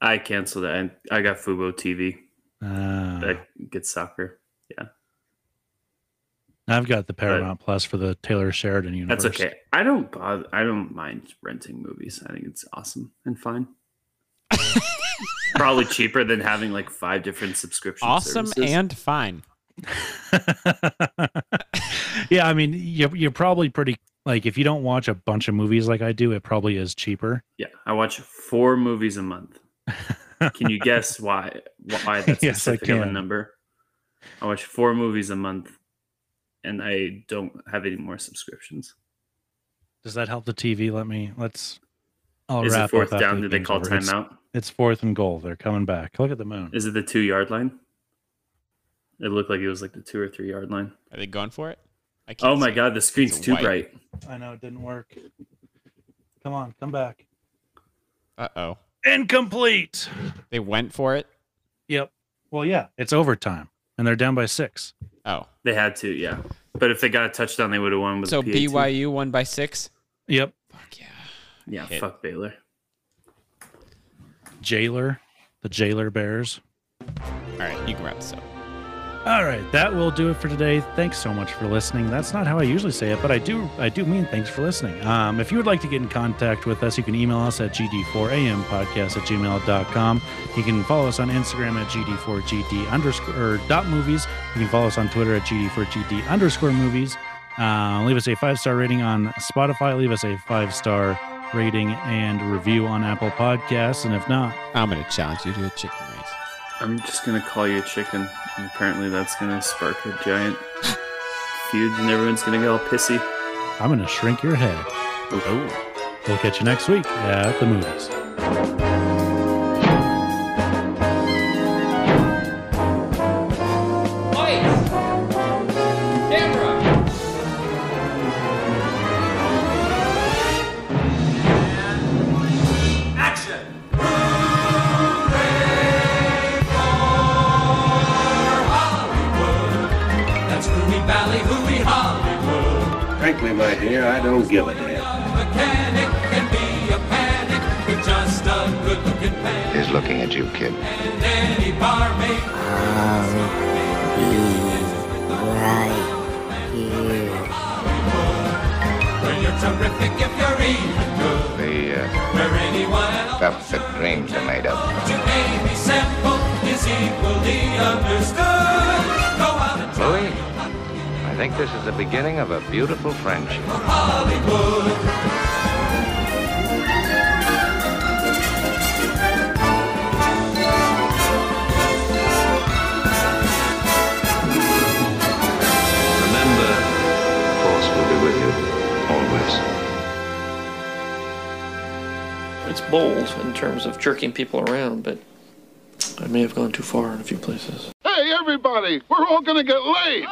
I canceled it. I, I got Fubo TV. Uh, That gets soccer. Yeah, I've got the Paramount Plus for the Taylor Sheridan universe. that's okay. I don't bother. I don't mind renting movies. I think it's awesome and fine. Probably cheaper than having like five different subscription. Awesome services. and fine. yeah, I mean, you're, you're probably pretty like if you don't watch a bunch of movies like I do, it probably is cheaper. yeah. I watch four movies a month. Can you guess why? Why that Yes, I specific of a can. number? I watch four movies a month, and I don't have any more subscriptions. Does that help the TV? Let me let's. I'll Is it fourth up down? Did they call over. Timeout? It's fourth and goal. They're coming back. Look at the moon. Is it the two yard line? It looked like it was like the two or three yard line. Are they going for it? I Oh my see. god, the screen's It's too white. bright. I know it didn't work. Come on, come back. Uh oh. Incomplete. They went for it. Yep. Well, yeah, it's overtime, and they're down by six. Oh. They had to, yeah. But if they got a touchdown, they would have won with So PAT. BYU won by six. Yep. Fuck yeah, Hit. fuck Baylor. Jailer, the Jailer Bears. All right, you can wrap this up. All right, that will do it for today. Thanks so much for listening. That's not how I usually say it, but I do I do mean thanks for listening. Um, if you would like to get in contact with us, you can email us at gd4ampodcast at gmail.com. You can follow us on Instagram at gd4gd underscore or dot movies. You can follow us on Twitter at gd4gd underscore movies. Uh, leave us a five star rating on Spotify. Leave us a five star rating and review on Apple Podcasts. And if not, I'm going to challenge you to a chicken race. I'm just gonna call you a chicken. And apparently that's gonna spark a giant feud and everyone's gonna get all pissy. I'm going to shrink your head. Oh. We'll catch you next week at the movies. Frankly, my dear, I don't give a damn. Be. He's looking at you, kid. If you're even good. The uh, stuff that dreams are made of. Louis, think this is the beginning of a beautiful friendship. Hollywood. Remember, Force will be with you always. It's bold in terms of jerking people around, but I may have gone too far in a few places. Hey, everybody, we're all gonna get laid.